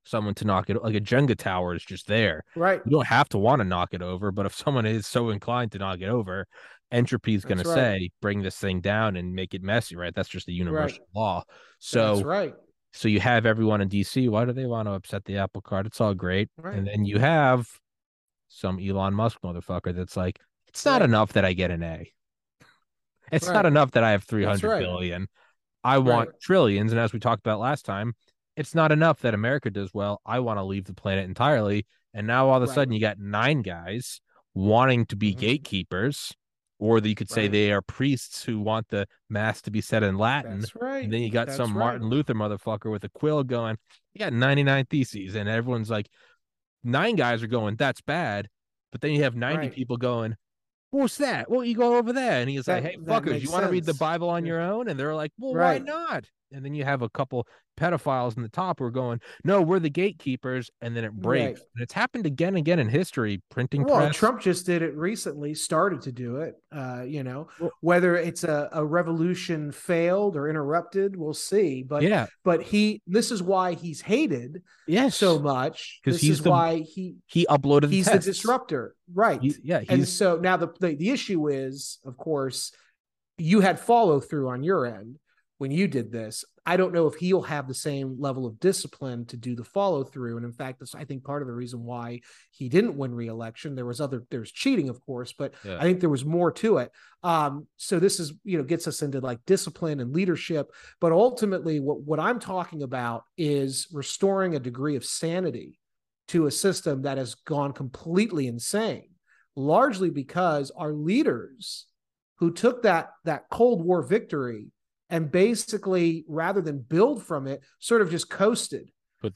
someone to knock it like a Jenga tower is just there. Right. You don't have to want to knock it over, but if someone is so inclined to knock it over, entropy is going right. to say bring this thing down and make it messy, right? That's just a universal right. law. So That's right. So you have everyone in DC. Why do they want to upset the apple cart? It's all great. Right. And then you have some Elon Musk motherfucker that's like, it's not enough that I get an A. It's not enough that I have three hundred billion. I want trillions. And as we talked about last time, it's not enough that America does well. I want to leave the planet entirely. And now all of a right. sudden you got nine guys wanting to be mm-hmm. gatekeepers, or that you could say right. they are priests who want the mass to be said in Latin. That's right. And then you got That's some right. Martin Luther motherfucker with a quill going, you got 99 theses. And everyone's like, nine guys are going, that's bad. But then you have 90 people going, what's that? Well, you go over there. And he's that, like, hey, fuckers, you want to read the Bible on your own? And they're like, well, why not? And then you have a couple pedophiles in the top who are going, no, we're the gatekeepers, and then it breaks. Right. And it's happened again and again in history. Printing well, press. Trump just did it recently, started to do it. Uh, you know, well, whether it's a, a revolution failed or interrupted, we'll see. But yeah, but he this is why he's hated yes. so much. Because he's the, why he he uploaded he's the, the disruptor. Right. He, yeah. and so now the, the the issue is, of course, you had follow through on your end when you did this. I don't know if he'll have the same level of discipline to do the follow through. And in fact, that's I think part of the reason why he didn't win re-election. There was other there's cheating, of course, but yeah. I think there was more to it. Um, so this is you know gets us into like discipline and leadership. But ultimately, what what I'm talking about is restoring a degree of sanity to a system that has gone completely insane, largely because our leaders who took that that Cold War victory and basically rather than build from it sort of just coasted.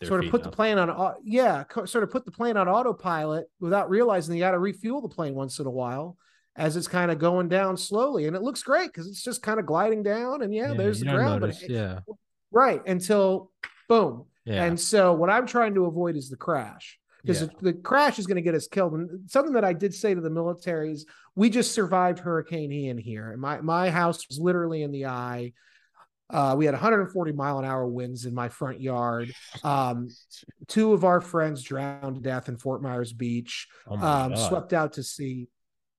Sort of put up. the plane on yeah co- sort of put the plane on autopilot without realizing you got to refuel the plane once in a while as it's kind of going down slowly. And it looks great because it's just kind of gliding down and yeah, yeah there's the ground notice, but yeah. right until boom. Yeah. and so what i'm trying to avoid is the crash because yeah. the, the, crash is going to get us killed. And something that I did say to the militaries, we just survived Hurricane Ian here, and my my house was literally in the eye. Uh, we had 140 mile an hour winds in my front yard. Um, two of our friends drowned to death in Fort Myers Beach, oh um, swept out to sea.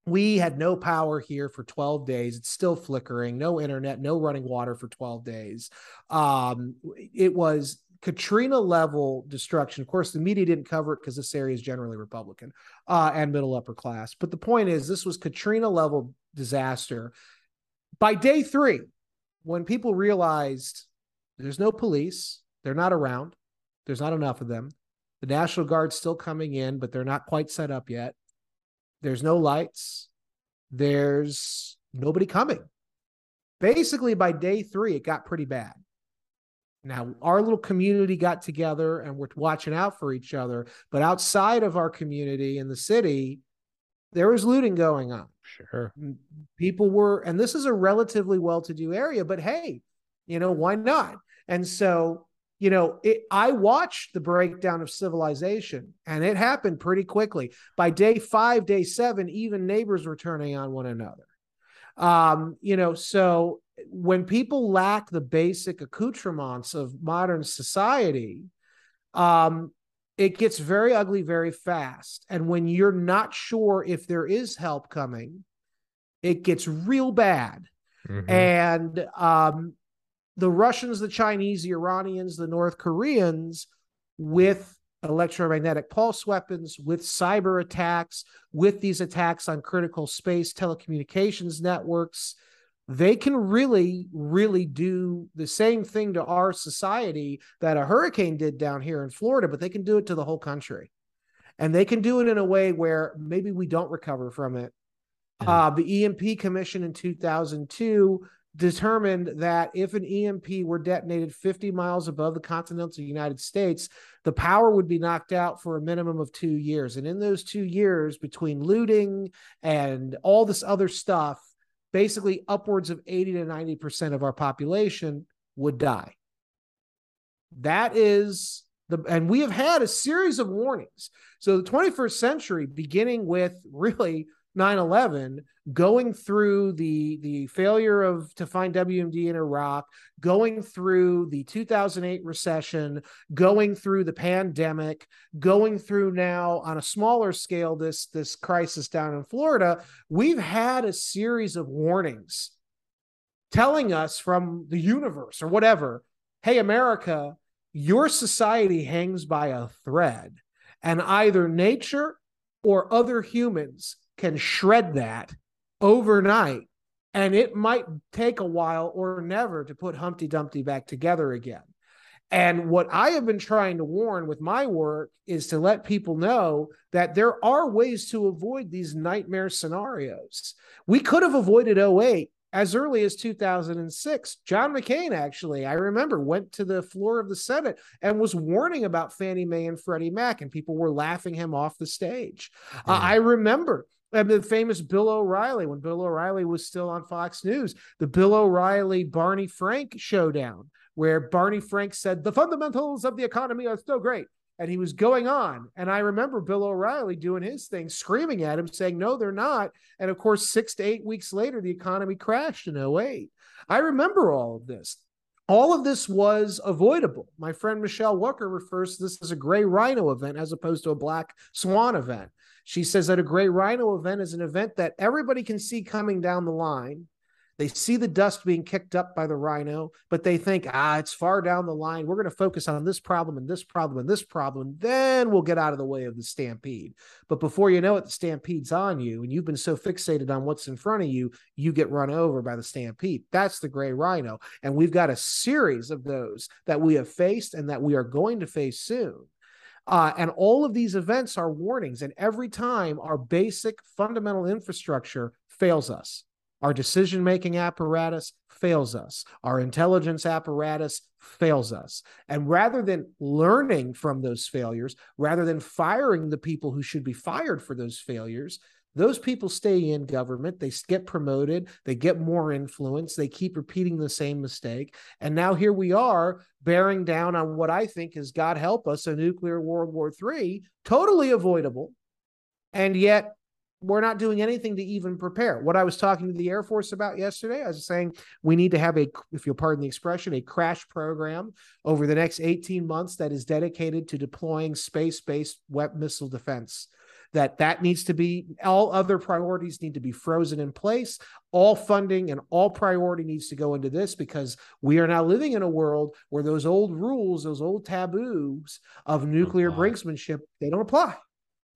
We had no power here for 12 days. It's still flickering, no internet, no running water for 12 days. Um, it was Katrina level destruction. Of course, the media didn't cover it because this area is generally Republican uh, and middle upper class. But the point is, this was Katrina level disaster. By day three, when people realized there's no police, they're not around, there's not enough of them. The National Guard's still coming in, but they're not quite set up yet. There's no lights. There's nobody coming. Basically, by day three, it got pretty bad. Now, our little community got together and we're watching out for each other. But outside of our community in the city, there was looting going on. Sure. People were, and this is a relatively well to do area, but hey, you know, why not? And so, you know, it, I watched the breakdown of civilization and it happened pretty quickly. By day five, day seven, even neighbors were turning on one another. Um, you know, so when people lack the basic accoutrements of modern society, um, it gets very ugly very fast. And when you're not sure if there is help coming, it gets real bad. Mm-hmm. And um, the Russians, the Chinese, the Iranians, the North Koreans, with electromagnetic pulse weapons, with cyber attacks, with these attacks on critical space telecommunications networks, they can really, really do the same thing to our society that a hurricane did down here in Florida, but they can do it to the whole country. And they can do it in a way where maybe we don't recover from it. Yeah. Uh, the EMP Commission in 2002 determined that if an EMP were detonated 50 miles above the continental United States, the power would be knocked out for a minimum of two years. And in those two years, between looting and all this other stuff, basically upwards of 80 to 90% of our population would die. That is the, and we have had a series of warnings. So the 21st century, beginning with really 9-11 going through the the failure of to find WMD in Iraq, going through the 2008 recession, going through the pandemic, going through now on a smaller scale this this crisis down in Florida, we've had a series of warnings telling us from the universe or whatever, hey America, your society hangs by a thread and either nature or other humans can shred that overnight and it might take a while or never to put Humpty Dumpty back together again. And what I have been trying to warn with my work is to let people know that there are ways to avoid these nightmare scenarios. We could have avoided 08 as early as 2006. John McCain, actually, I remember, went to the floor of the Senate and was warning about Fannie Mae and Freddie Mac, and people were laughing him off the stage. Uh, I remember and the famous Bill O'Reilly, when Bill O'Reilly was still on Fox News, the Bill O'Reilly Barney Frank showdown, where Barney Frank said, The fundamentals of the economy are still great. And he was going on. And I remember Bill O'Reilly doing his thing, screaming at him, saying, No, they're not. And of course, six to eight weeks later, the economy crashed in 08. I remember all of this. All of this was avoidable. My friend Michele Wucker refers to this as a gray rhino event as opposed to a black swan event. She says that a gray rhino event is an event that everybody can see coming down the line. They see the dust being kicked up by the rhino, but they think, ah, it's far down the line. We're going to focus on this problem and this problem and this problem. Then we'll get out of the way of the stampede. But before you know it, the stampede's on you, and you've been so fixated on what's in front of you, you get run over by the stampede. That's the gray rhino. And we've got a series of those that we have faced and that we are going to face soon. Uh, and all of these events are warnings. And every time our basic fundamental infrastructure fails us, our decision making apparatus fails us, our intelligence apparatus fails us. And rather than learning from those failures, rather than firing the people who should be fired for those failures, those people stay in government, they get promoted, they get more influence, they keep repeating the same mistake. And now here we are bearing down on what I think is, God help us, a nuclear World War III, totally avoidable. And yet we're not doing anything to even prepare. What I was talking to the Air Force about yesterday, I was saying we need to have a, if you'll pardon the expression, a crash program over the next 18 months that is dedicated to deploying space based weapon missile defense that that needs to be all other priorities need to be frozen in place all funding and all priority needs to go into this because we are now living in a world where those old rules those old taboos of nuclear brinksmanship they don't apply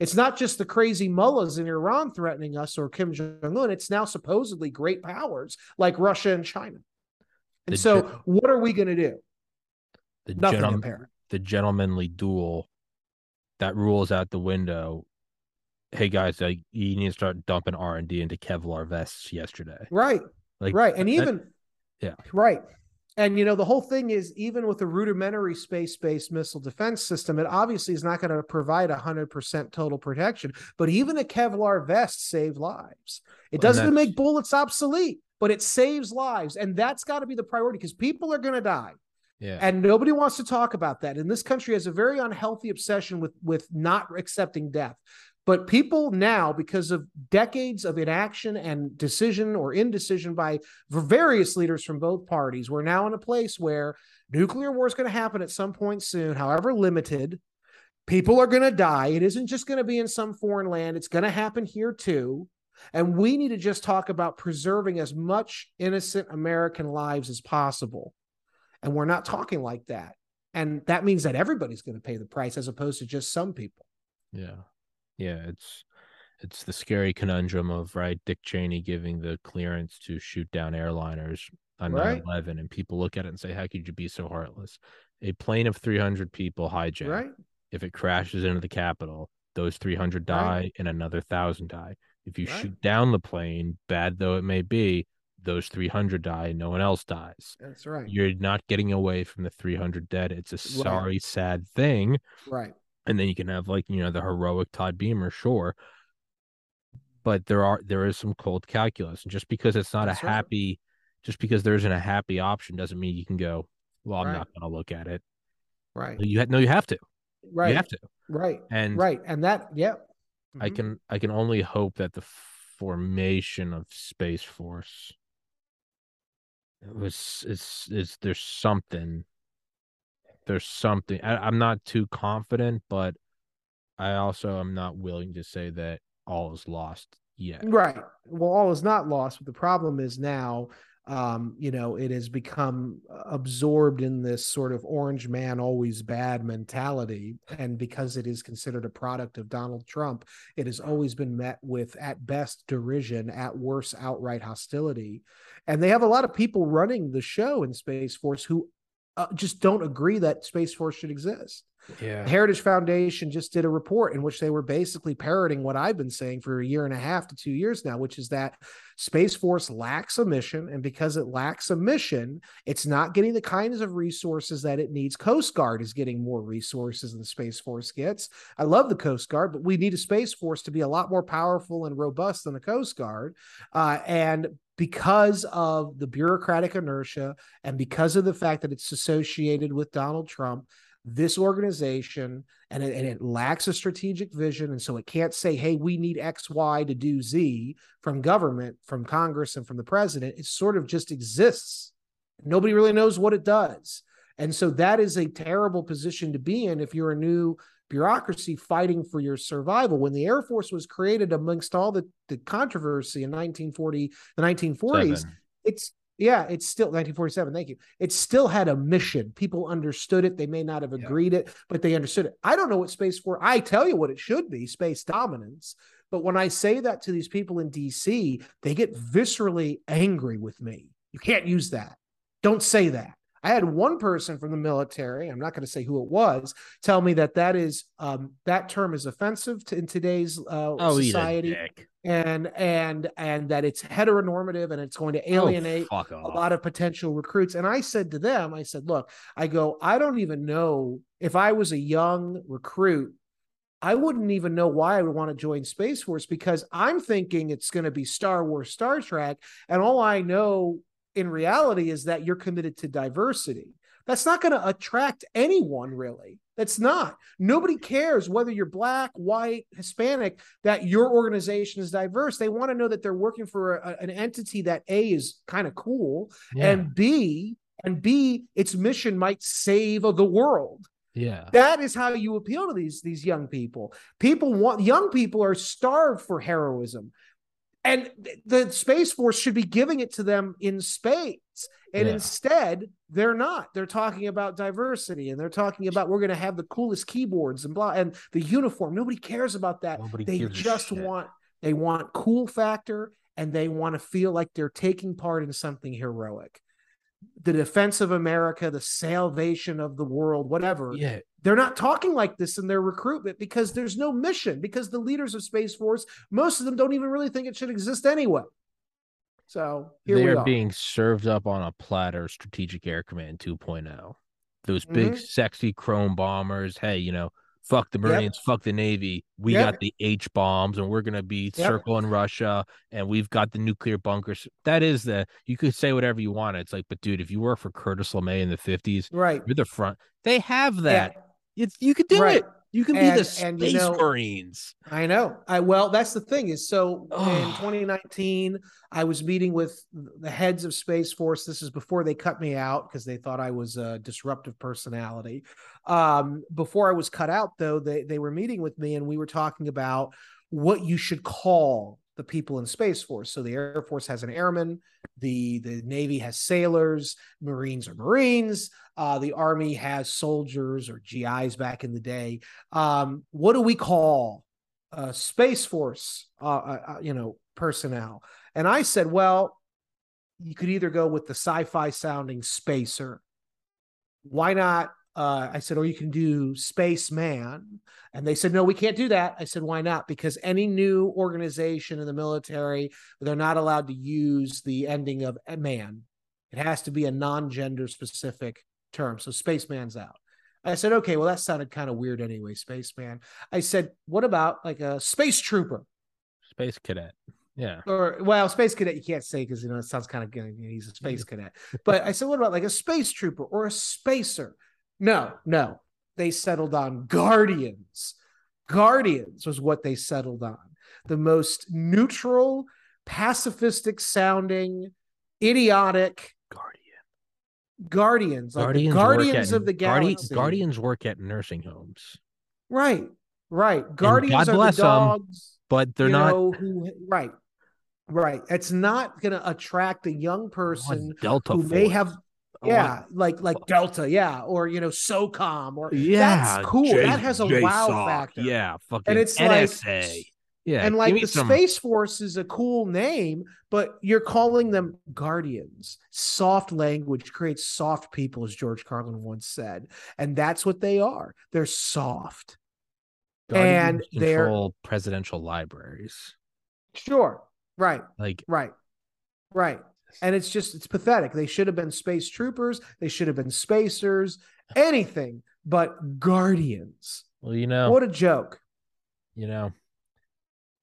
it's not just the crazy mullahs in Iran threatening us or Kim Jong un. It's now supposedly great powers like Russia and China. And the so, gen- what are we going to do? The Nothing. The gentlemanly duel that rules out the window hey guys, like you need to start dumping R and D into Kevlar vests yesterday. Right. Like right. And that, even yeah. Right. And you know, the whole thing is even with a rudimentary space-based missile defense system, it obviously is not going to provide hundred percent total protection. But even a Kevlar vest saves lives. It doesn't make bullets obsolete, but it saves lives. And that's got to be the priority because people are going to die. Yeah. And nobody wants to talk about that. And this country has a very unhealthy obsession with with not accepting death. But people now, because of decades of inaction and decision or indecision by various leaders from both parties, we're now in a place where nuclear war is going to happen at some point soon, however limited. People are going to die. It isn't just going to be in some foreign land, it's going to happen here too. And we need to just talk about preserving as much innocent American lives as possible. And we're not talking like that. And that means that everybody's going to pay the price as opposed to just some people. Yeah. Yeah. It's, it's the scary conundrum of right Dick Cheney giving the clearance to shoot down airliners on right. 9/11 and people look at it and say how could you be so heartless a plane of 300 people hijacked right. if it crashes into the capitol those 300 die right. and another 1000 die if you right. shoot down the plane bad though it may be those 300 die and no one else dies that's right you're not getting away from the 300 dead it's a sorry sad thing right and then you can have like you know the heroic todd beamer sure. But there are there is some cold calculus and just because it's not That's a happy right. just because there isn't a happy option doesn't mean you can go well i'm right. not going to look at it. Right. You have no you have to. Right. you have to. Right. And right. And that yeah mm-hmm. i can i can only hope that the formation of space force it was it's it's there's something there's something I, i'm not too confident but i also am not willing to say that all is lost yet. Right. Well, all is not lost. But the problem is now, um, you know, it has become absorbed in this sort of orange man always bad mentality. And because it is considered a product of Donald Trump, it has always been met with, at best, derision, at worst, outright hostility. And they have a lot of people running the show in Space Force who uh, just don't agree that Space Force should exist. Yeah. The Heritage Foundation just did a report in which they were basically parroting what I've been saying for a year and a half to two years now, which is that Space Force lacks a mission. And because it lacks a mission, it's not getting the kinds of resources that it needs. Coast Guard is getting more resources than the Space Force gets. I love the Coast Guard, but we need a Space Force to be a lot more powerful and robust than the Coast Guard. Uh, and because of the bureaucratic inertia and because of the fact that it's associated with Donald Trump, this organization and it, and it lacks a strategic vision. And so it can't say, hey, we need X, Y to do Z from government, from Congress, and from the president. It sort of just exists. Nobody really knows what it does. And so that is a terrible position to be in if you're a new bureaucracy fighting for your survival. When the Air Force was created amongst all the, the controversy in 1940, the 1940s, Seven. it's yeah, it's still 1947. Thank you. It still had a mission. People understood it. They may not have agreed yeah. it, but they understood it. I don't know what Space for. I tell you what it should be: space dominance. But when I say that to these people in DC, they get viscerally angry with me. You can't use that. Don't say that. I had one person from the military, I'm not going to say who it was, tell me that that is um, that term is offensive to, in today's uh, oh, society, and and and that it's heteronormative and it's going to oh, alienate oh, a lot of potential recruits. And I said to them, I said, look, I go, I don't even know if I was a young recruit I wouldn't even know why I would want to join Space Force because I'm thinking it's going to be Star Wars, Star Trek, and all I know in reality is that you're committed to diversity. That's not going to attract anyone really. That's not. Nobody cares whether you're black, white, Hispanic, that your organization is diverse. They want to know that they're working for a, an entity that A is kind of cool yeah. and B and B its mission might save the world. Yeah. That is how you appeal to these these young people. People want young people are starved for heroism and the space force should be giving it to them in spades and yeah. instead they're not. They're talking about diversity and they're talking about we're going to have the coolest keyboards and blah and the uniform. Nobody cares about that. Nobody they just want they want cool factor and they want to feel like they're taking part in something heroic the defense of America, the salvation of the world, whatever. Yeah. They're not talking like this in their recruitment because there's no mission, because the leaders of Space Force, most of them don't even really think it should exist anyway. So they're are. being served up on a platter, Strategic Air Command 2.0. Those big, mm-hmm. sexy chrome bombers. Hey, you know, fuck the Marines, yep. fuck the Navy. We yep. got the H bombs and we're gonna be yep. circling Russia and we've got the nuclear bunkers. That is the you could say whatever you want. It's like, but dude, if you work for Curtis LeMay in the 50s, right, you're the front. They have that. Yeah. It's you could do right. it. You can and, be the Space and, you know, Marines. I know. I well, that's the thing is so in 2019, I was meeting with the heads of Space Force. This is before they cut me out because they thought I was a disruptive personality. Um, before I was cut out, though, they they were meeting with me and we were talking about what you should call the the people in Space Force. So the Air Force has an airman, the the Navy has sailors, Marines are Marines, uh, the Army has soldiers or GIs back in the day. Um, what do we call uh, Space Force? Uh, uh, uh, you know, personnel. And I said, well, you could either go with the sci-fi sounding spacer. Why not I said, or you can do spaceman. And they said, no, we can't do that. I said, why not? Because any new organization in the military, they're not allowed to use the ending of man. It has to be a non gender specific term. So spaceman's out. I said, okay, well, that sounded kind of weird anyway, spaceman. I said, what about like a space trooper? Space cadet. Yeah. Or well, space cadet you can't say because you know it sounds kind of you know, he's a space cadet. But I said, what about like a space trooper or a spacer? No, no. They settled on Guardians. Guardians was what they settled on. The most neutral, pacifistic sounding, idiotic Guardian. Guardians, like Guardians, Guardians at, of the Galaxy. Guardians work at nursing homes. Right, right. Guardians are the dogs, them, but they're not. Know, who, right, right. It's not going to attract a young person Delta who Force. may have yeah, like like Delta, yeah, or you know SOCOM, or yeah, that's cool. J- that has a J- wow factor. Yeah, fucking and it's NSA. Like, yeah, and like the some... Space Force is a cool name, but you're calling them Guardians. Soft language creates soft people, as George Carlin once said, and that's what they are. They're soft, Guardians and they're presidential libraries. Sure, right, like right, right and it's just it's pathetic. They should have been space troopers. They should have been spacers. Anything but guardians. Well, you know what a joke. You know,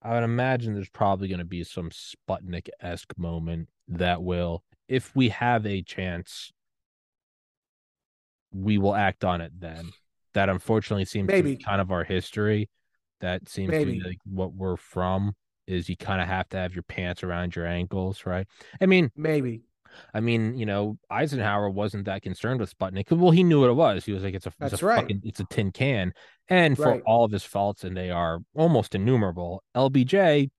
I would imagine there's probably going to be some Sputnik esque moment that will, if we have a chance, we will act on it. Then that unfortunately seems Maybe. to be kind of our history. That seems Maybe. to be like what we're from is you kind of have to have your pants around your ankles, right? I mean, maybe. I mean, you know, Eisenhower wasn't that concerned with Sputnik. Well, he knew what it was. He was like, it's a, That's it's a right. fucking, it's a tin can. And for right. all of his faults, and they are almost innumerable, LBJ,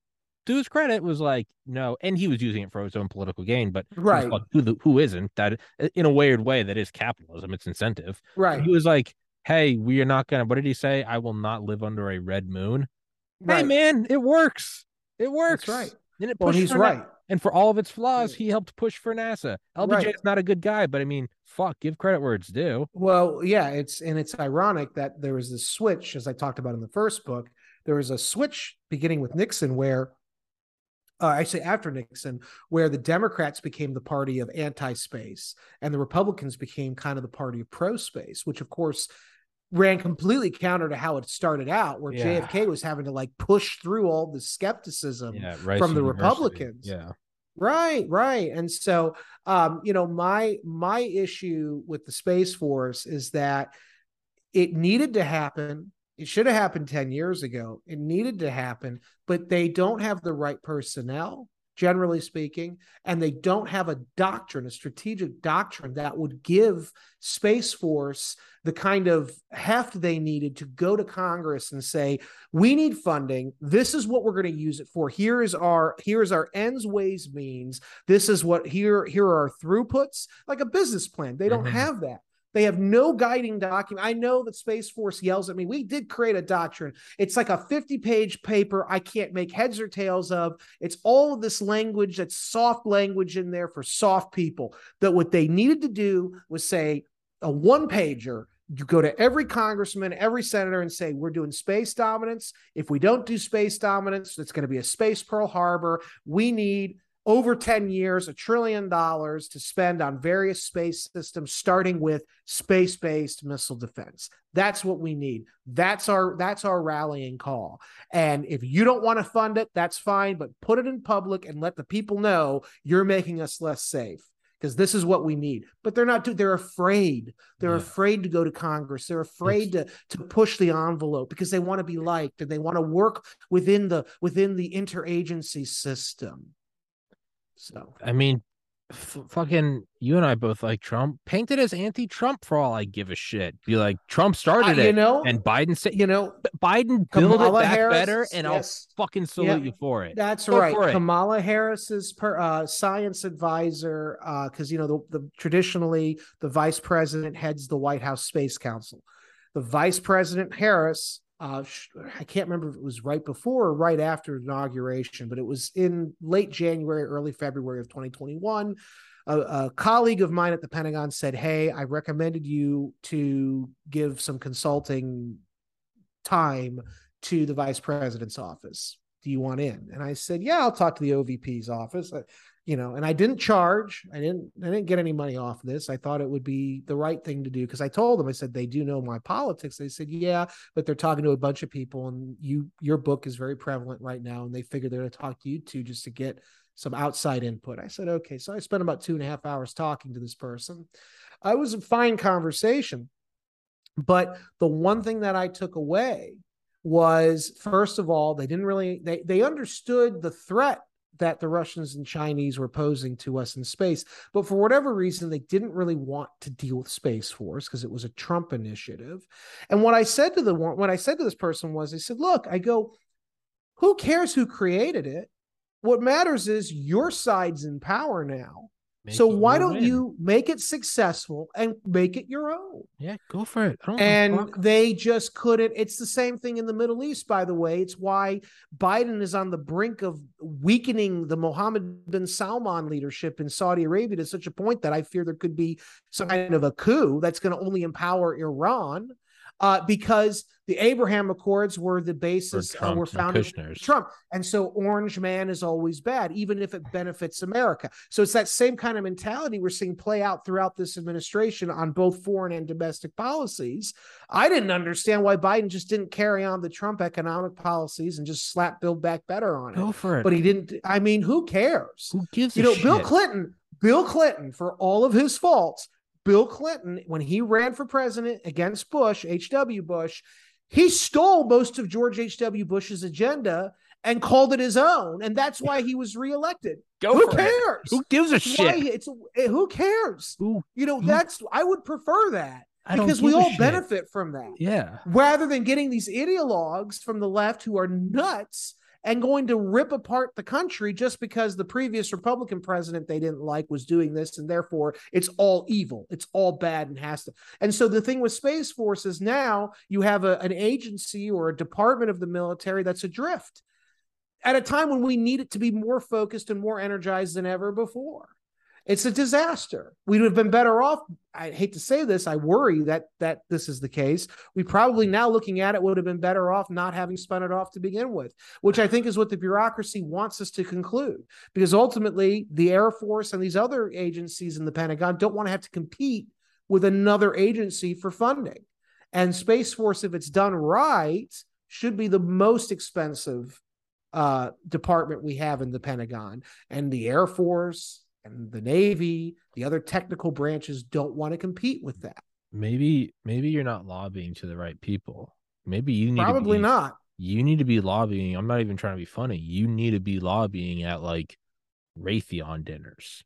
to his credit, was like, no, and he was using it for his own political gain, but right, like, who, who isn't? That in a weird way, that is capitalism. It's incentive. Right. he was like, hey, we are not gonna. What did he say? I will not live under a red moon. Right. Hey, man, it works. It works. That's right. And it well, he's right. And for all of its flaws, he helped push for NASA. LBJ right. is not a good guy, but I mean, fuck, give credit where it's due. Well, yeah, it's and it's ironic that there was this switch, as I talked about in the first book. There was a switch beginning with Nixon where uh, I say after Nixon, where the Democrats became the party of anti space and the Republicans became kind of the party of pro space, which of course ran completely counter to how it started out, where yeah. JFK was having to like push through all the skepticism yeah, from the University. Republicans. Yeah. Right, right. And so um, you know, my my issue with the Space Force is that it needed to happen. It should have happened 10 years ago. It needed to happen, but they don't have the right personnel generally speaking, and they don't have a doctrine, a strategic doctrine that would give Space Force the kind of heft they needed to go to Congress and say, "We need funding. This is what we're going to use it for. Here is our here is our ends, ways, means. This is what here here are our throughputs, like a business plan. They don't mm-hmm. have that. They have no guiding document. I know that Space Force yells at me. We did create a doctrine. It's like a 50 page paper I can't make heads or tails of. It's all of this language that's soft language in there for soft people. That what they needed to do was say a one pager. You go to every congressman, every senator, and say, We're doing space dominance. If we don't do space dominance, it's going to be a space Pearl Harbor. We need over 10 years, a trillion dollars to spend on various space systems, starting with space-based missile defense. That's what we need. That's our that's our rallying call. And if you don't want to fund it, that's fine, but put it in public and let the people know you're making us less safe because this is what we need. But they're not. They're afraid. They're yeah. afraid to go to Congress. They're afraid to to push the envelope because they want to be liked and they want to work within the within the interagency system. So I mean, f- fucking you and I both like Trump. Paint it as anti-Trump for all I give a shit. Be like Trump started Uh, it, you know, and Biden said you know, Biden build it back Harris, better, and yes. I'll fucking salute Yeah. you for it. That's Go right. for it. Kamala Harris's per, uh, science advisor, because you know the, the traditionally the vice president heads the White House Space Council. The vice president Harris, uh, I can't remember if it was right before or right after inauguration, but it was in late January, early February of 2021. A, a colleague of mine at the Pentagon said, "Hey, I recommended you to give some consulting time to the vice president's office. Do you want in?" And I said, "Yeah, I'll talk to the OVP's office." Uh, You know, and I didn't charge. I didn't. I didn't get any money off this. I thought it would be the right thing to do because I told them. I said they do know my politics. They said, "Yeah, but they're talking to a bunch of people, and you, your book is very prevalent right now, and they figure they're going to talk to you too just to get some outside input." I said, "Okay." So I spent about two and a half hours talking to this person. Uh, it was a fine conversation, but the one thing that I took away was first of all they didn't really they they understood the threat that the Russians and Chinese were posing to us in space but for whatever reason they didn't really want to deal with space force because it was a Trump initiative. And what I said to the one what I said to this person was I said look I go who cares who created it? What matters is your side's in power now Make so why don't win. you make it successful and make it your own Yeah, go for it. I don't and they just couldn't. It's the same thing in the Middle East, by the way. It's why Biden is on the brink of weakening the Mohammed bin Salman leadership in Saudi Arabia to such a point that I fear there could be some kind of a coup that's going to only empower Iran. Uh, because the Abraham Accords were the basis, uh, were founded Kushner's. Trump. And so Orange Man is always bad, even if it benefits America. So it's that same kind of mentality we're seeing play out throughout this administration on both foreign and domestic policies. I didn't understand why Biden just didn't carry on the Trump economic policies and just slap Build Back Better on it. Go for it. But he didn't. I mean, who cares? Who gives You a know, shit? Bill Clinton, Bill Clinton, for all of his faults, Bill Clinton, when he ran for president against Bush, H.W. Bush, he stole most of George H.W. Bush's agenda and called it his own. And that's why he was reelected. Go who for it. cares? Who gives a why shit? it's eh, who cares? Who? You know, who- that's I would prefer that because we all benefit from that Yeah. rather than getting these ideologues from the left who are nuts and going to rip apart the country just because the previous Republican president they didn't like was doing this, and therefore it's all evil, it's all bad, and has to. And so the thing with Space Force is now you have a, an agency or a department of the military that's adrift at a time when we need it to be more focused and more energized than ever before. It's a disaster. We would have been better off. I hate to say this. I worry that that this is the case. We probably now looking at it would have been better off not having spun it off to begin with, which I think is what the bureaucracy wants us to conclude. Because ultimately, the Air Force and these other agencies in the Pentagon don't want to have to compete with another agency for funding. And Space Force, if it's done right, should be the most expensive uh, department we have in the Pentagon. And the Air Force and the Navy, the other technical branches don't want to compete with that. Maybe maybe you're not lobbying to the right people. Maybe you need Probably to be, not. You need to be lobbying. I'm not even trying to be funny. You need to be lobbying at like Raytheon dinners.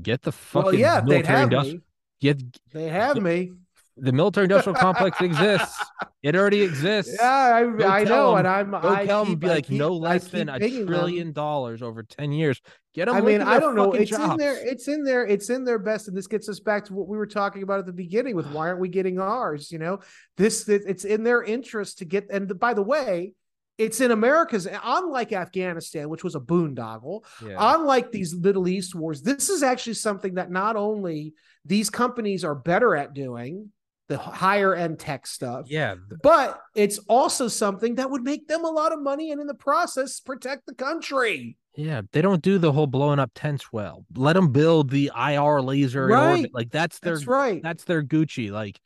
Get the fucking Well, yeah, they'd military have industrial. me. Get They have me. The military industrial complex exists. It already exists. Yeah, I, I know, 'em. and I'm. Go I tell them be like keep- no less than a pinging them. trillion dollars over 10 years. Get them I mean, I don't know. It's in jobs. there. It's in there. It's in their best, and this gets us back to what we were talking about at the beginning with why aren't we getting ours? You know, this it's in their interest to get. And by the way, it's in America's. Unlike Afghanistan, which was a boondoggle, Yeah. unlike these Middle East wars, this is actually something that not only these companies are better at doing, the higher end tech stuff, yeah. but it's also something that would make them a lot of money and in the process protect the country. Yeah, they don't do the whole blowing up tents well. Let them build the IR laser Right. orbit. Like that's their That's right. that's their Gucci. Like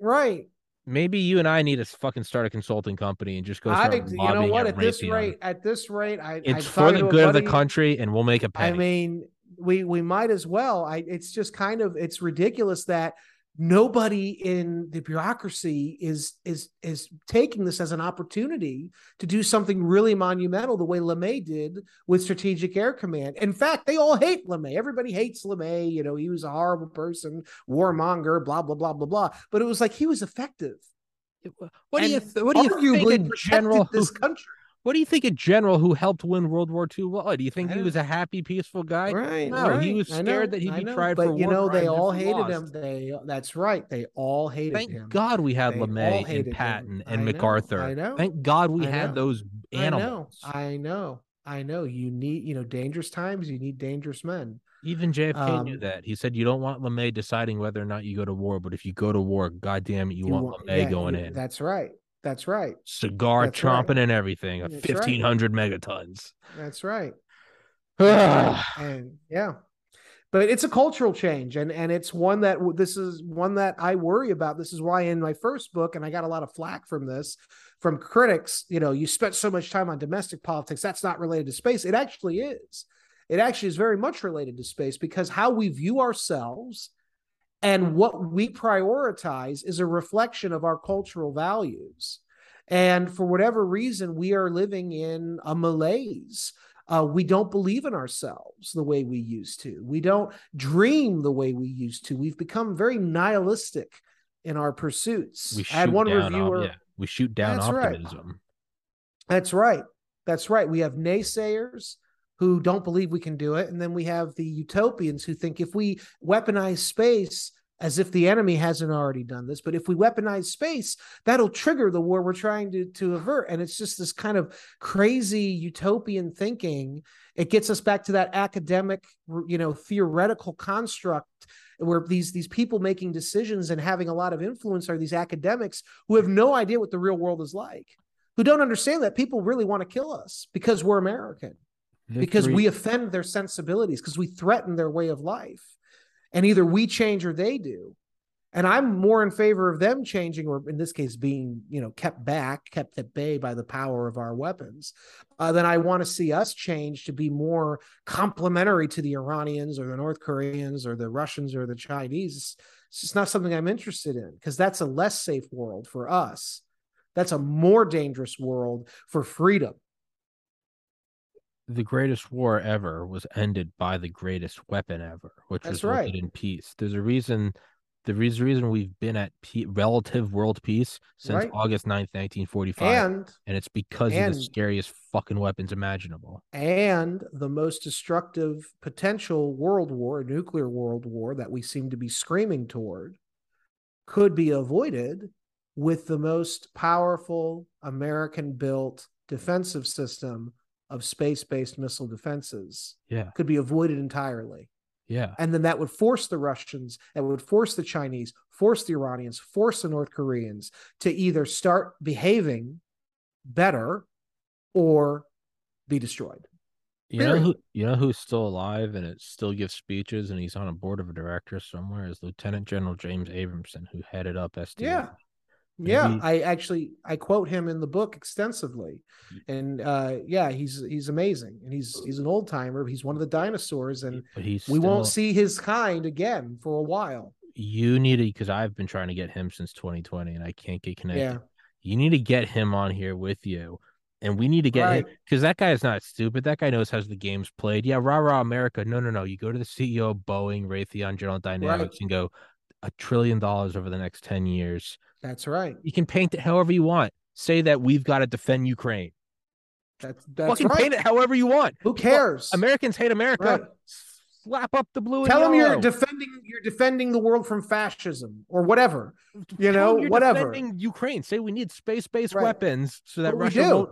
right. maybe you and I need to fucking start a consulting company and just go I, you know what? at At this rate, at this rate, I, it's for the good of the country, and we'll make a penny. I mean, we we might as well. I it's just kind of it's ridiculous that nobody in the bureaucracy is is is taking this as an opportunity to do something really monumental the way LeMay did with Strategic Air Command. In fact, they all hate LeMay. Everybody hates LeMay. You know, he was a horrible person, warmonger, blah blah blah blah blah. But it was like he was effective. What do you th- what do you think general this country? What do you think a general who helped win World War II? What do you think he was a happy, peaceful guy? Right. No, right. he was scared that he'd be tried but for you. You know they all hated lost. him. They that's right. They all hated Thank him. Thank God we had They LeMay and him. Patton I and know, MacArthur. I know. Thank God we I had know. those animals. I know. I know. I know. You need, you know, dangerous times. You need dangerous men. Even JFK knew Um, that. He said you don't want LeMay deciding whether or not you go to war, but if you go to war, God damn it, you, want want- LeMay yeah, going you- in. That's right. That's right. Cigar that's right. chomping and everything. That's right. Fifteen hundred megatons. That's right. Right. Ah, and yeah but it's a cultural change and and it's one that this is one that i worry about this is why in my first book and i got a lot of flack from this from critics you know you spent so much time on domestic politics that's not related to space it actually is it actually is very much related to space because how we view ourselves and what we prioritize is a reflection of our cultural values and for whatever reason we are living in a malaise uh, we don't believe in ourselves the way we used to. We don't dream the way we used to. We've become very nihilistic in our pursuits. we I had one down. op- reviewer. yeah, we shoot down That's right. optimism. That's right. That's right. We have naysayers who don't believe we can do it. And then we have the utopians who think if we weaponize space, as if the enemy hasn't already done this, but if we weaponize space, that'll trigger the war we're trying to, to avert. And it's just this kind of crazy utopian thinking. It gets us back to that academic, you know, theoretical construct where these these people making decisions and having a lot of influence are these academics who have no idea what the real world is like who don't understand that people really want to kill us because we're American, because we offend their sensibilities, because we threaten their way of life. And either we change or they do. And I'm more in favor of them changing, or in this case, being you know kept back, kept at bay by the power of our weapons, uh, than I want to see us change to be more complementary to the Iranians or the North Koreans or the Russians or the Chinese. It's just not something I'm interested in because that's a less safe world for us. That's a more dangerous world for freedom. The greatest war ever was ended by the greatest weapon ever, which That's resulted right. in peace. There's a reason. The reas- reason we've been at pe- relative world peace since Right. August 9th, 1945, and, And it's because of the scariest fucking weapons imaginable. and the most destructive potential world war, nuclear world war that we seem to be screaming toward could be avoided with the most powerful American built defensive system of space-based missile defenses Yeah, could be avoided entirely. yeah. And then that would force the Russians, that would force the Chinese, force the Iranians, force the North Koreans to either start behaving better or be destroyed. You know who you know who's still alive and it still gives speeches and he's on a board of directors somewhere is Lieutenant General James Abrahamson who headed up SDA. Yeah. Yeah, Maybe- I actually I quote him in the book extensively, and uh, yeah, he's he's amazing, and he's he's an old timer. He's one of the dinosaurs, and we won't see his kind again for a while. you need to because I've been trying to get him since 2020 and I can't get connected. Yeah, You need to get him on here with you. And we need to get him because that guy is not stupid. That guy knows how the game's played. Yeah, rah rah America. No, no, no. You go to the CEO of Boeing, Raytheon, General Dynamics, and go a trillion dollars over the next 10 years. That's right. You can paint it however you want. Say that we've got to defend Ukraine. That's that's Fucking right. paint it however you want. Who cares? Americans hate America. Right. Slap up the blue and Tell them yellow. you're defending you're defending the world from fascism or whatever. You Tell know, you're whatever. defending Ukraine. Say we need space-based Right. weapons so that But we Russia do. won't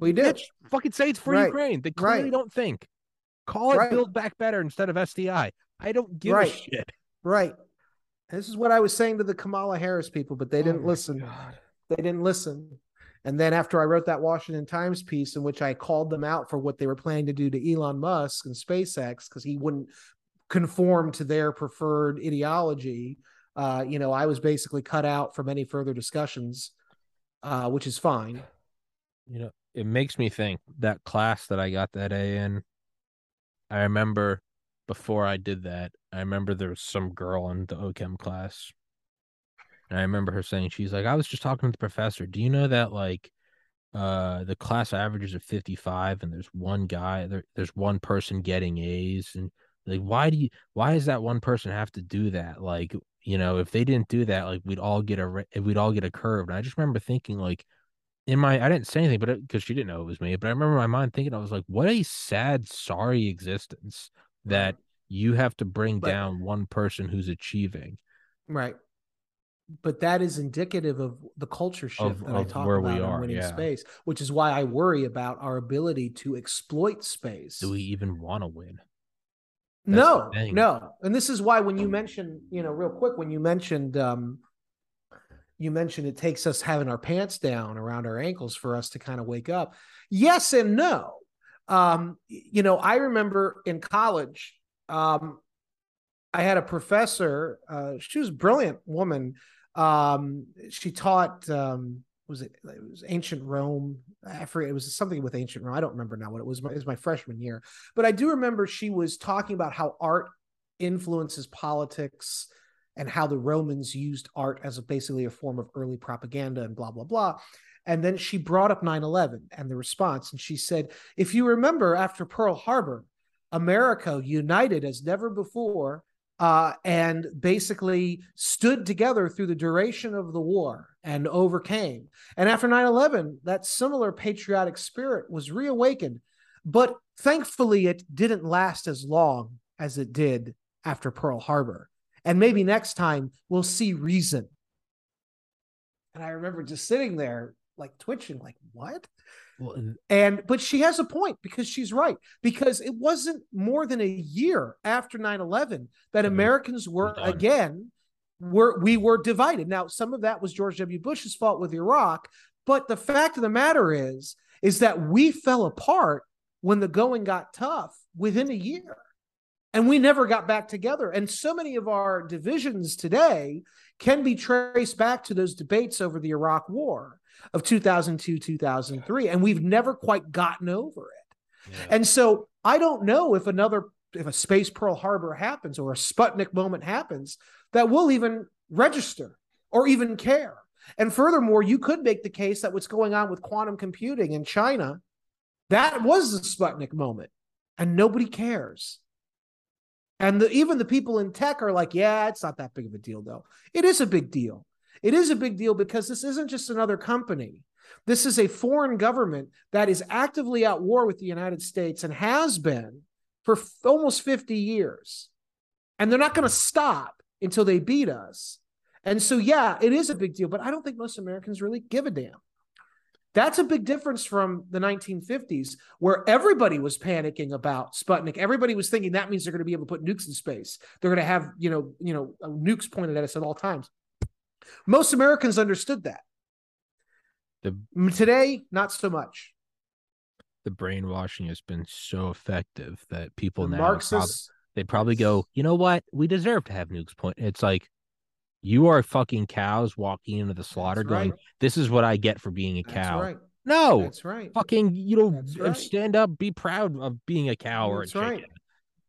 We do. Bitch, fucking say it's for Right. Ukraine. They clearly don't think. Call it. Build Back Better instead of SDI. I don't give a shit. Right. This is what I was saying to the Kamala Harris people, but they Oh didn't my listen. God. They didn't listen. And then after I wrote that Washington Times piece in which I called them out for what they were planning to do to Elon Musk and SpaceX because he wouldn't conform to their preferred ideology, uh, you know, I was basically cut out from any further discussions, uh, which is fine. You know, it makes me think that class that I got that A in. I remember before I did that, I remember there was some girl in the OChem class. And I remember her saying, she's like, I was just talking to the professor. Do you know that like uh the class averages are 55 and there's one guy there, there's one person getting A's and like why do you why does that one person have to do that? Like, you know, if they didn't do that, like we'd all get a we'd all get a curve. And I just remember thinking like in my I didn't say anything, but because she didn't know it was me. But I remember my mind thinking I was like, what a sad, sorry existence that you have to bring but, down one person who's achieving. Right. But that is indicative of the culture shift of, that I talk about in winning yeah. space, which is why I worry about our ability to exploit space. Do we even want to win? That's no, no. And this is why when you mentioned, you know, real quick, when you mentioned um you mentioned it takes us having our pants down around our ankles for us to kind of wake up. Yes and no. Um, you know, I remember in college, um, I had a professor. Uh, she was a brilliant woman. Um, she taught um, was it, it was ancient Rome. I forget it was something with ancient Rome. I don't remember now what it was. It was my freshman year, but I do remember she was talking about how art influences politics and how the Romans used art as a, basically a form of early propaganda and blah, blah, blah. And then she brought up 9 11 and the response. And she said, if you remember after Pearl Harbor, America united as never before uh, and basically stood together through the duration of the war and overcame. And after 9 11, that similar patriotic spirit was reawakened. But thankfully, it didn't last as long as it did after Pearl Harbor. And maybe next time we'll see reason. And I remember just sitting there like twitching, like, what? Well, and but she has a point because she's right. Because it wasn't more than a year after 9-11 that Americans were again were we were divided. Now, some of that was George W. Bush's fault with Iraq, but the fact of the matter is, is that we fell apart when the going got tough within a year and we never got back together. And so many of our divisions today can be traced back to those debates over the Iraq War of 2002, 2003. And we've never quite gotten over it. Yeah. And so I don't know if another, if a space Pearl Harbor happens or a Sputnik moment happens, that we'll even register or even care. And furthermore, you could make the case that what's going on with quantum computing in China, that was the Sputnik moment, and nobody cares. And the, even the people in tech are like, yeah, it's not that big of a deal, though. It is a big deal. It is a big deal because this isn't just another company. This is a foreign government that is actively at war with the United States and has been for f- almost 50 years. And they're not going to stop until they beat us. And so, yeah, it is a big deal, but I don't think most Americans really give a damn. That's a big difference from the 1950s, where everybody was panicking about Sputnik. Everybody was thinking that means they're going to be able to put nukes in space. They're going to have, you know, you know, nukes pointed at us at all times. Most Americans understood that. The, Today, not so much. The brainwashing has been so effective that people the now Marxists, probably, they probably go, you know what, we deserve to have nukes point. It's like you are fucking cows walking into the slaughter going, right. this is what I get for being a cow. Right. No, that's right. Fucking, you know, right. stand up, be proud of being a cow that's or a chicken. Right.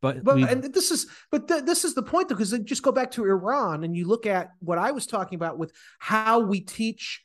But, but we... and this is but th- this is the point though because just go back to Iran and you look at what I was talking about with how we teach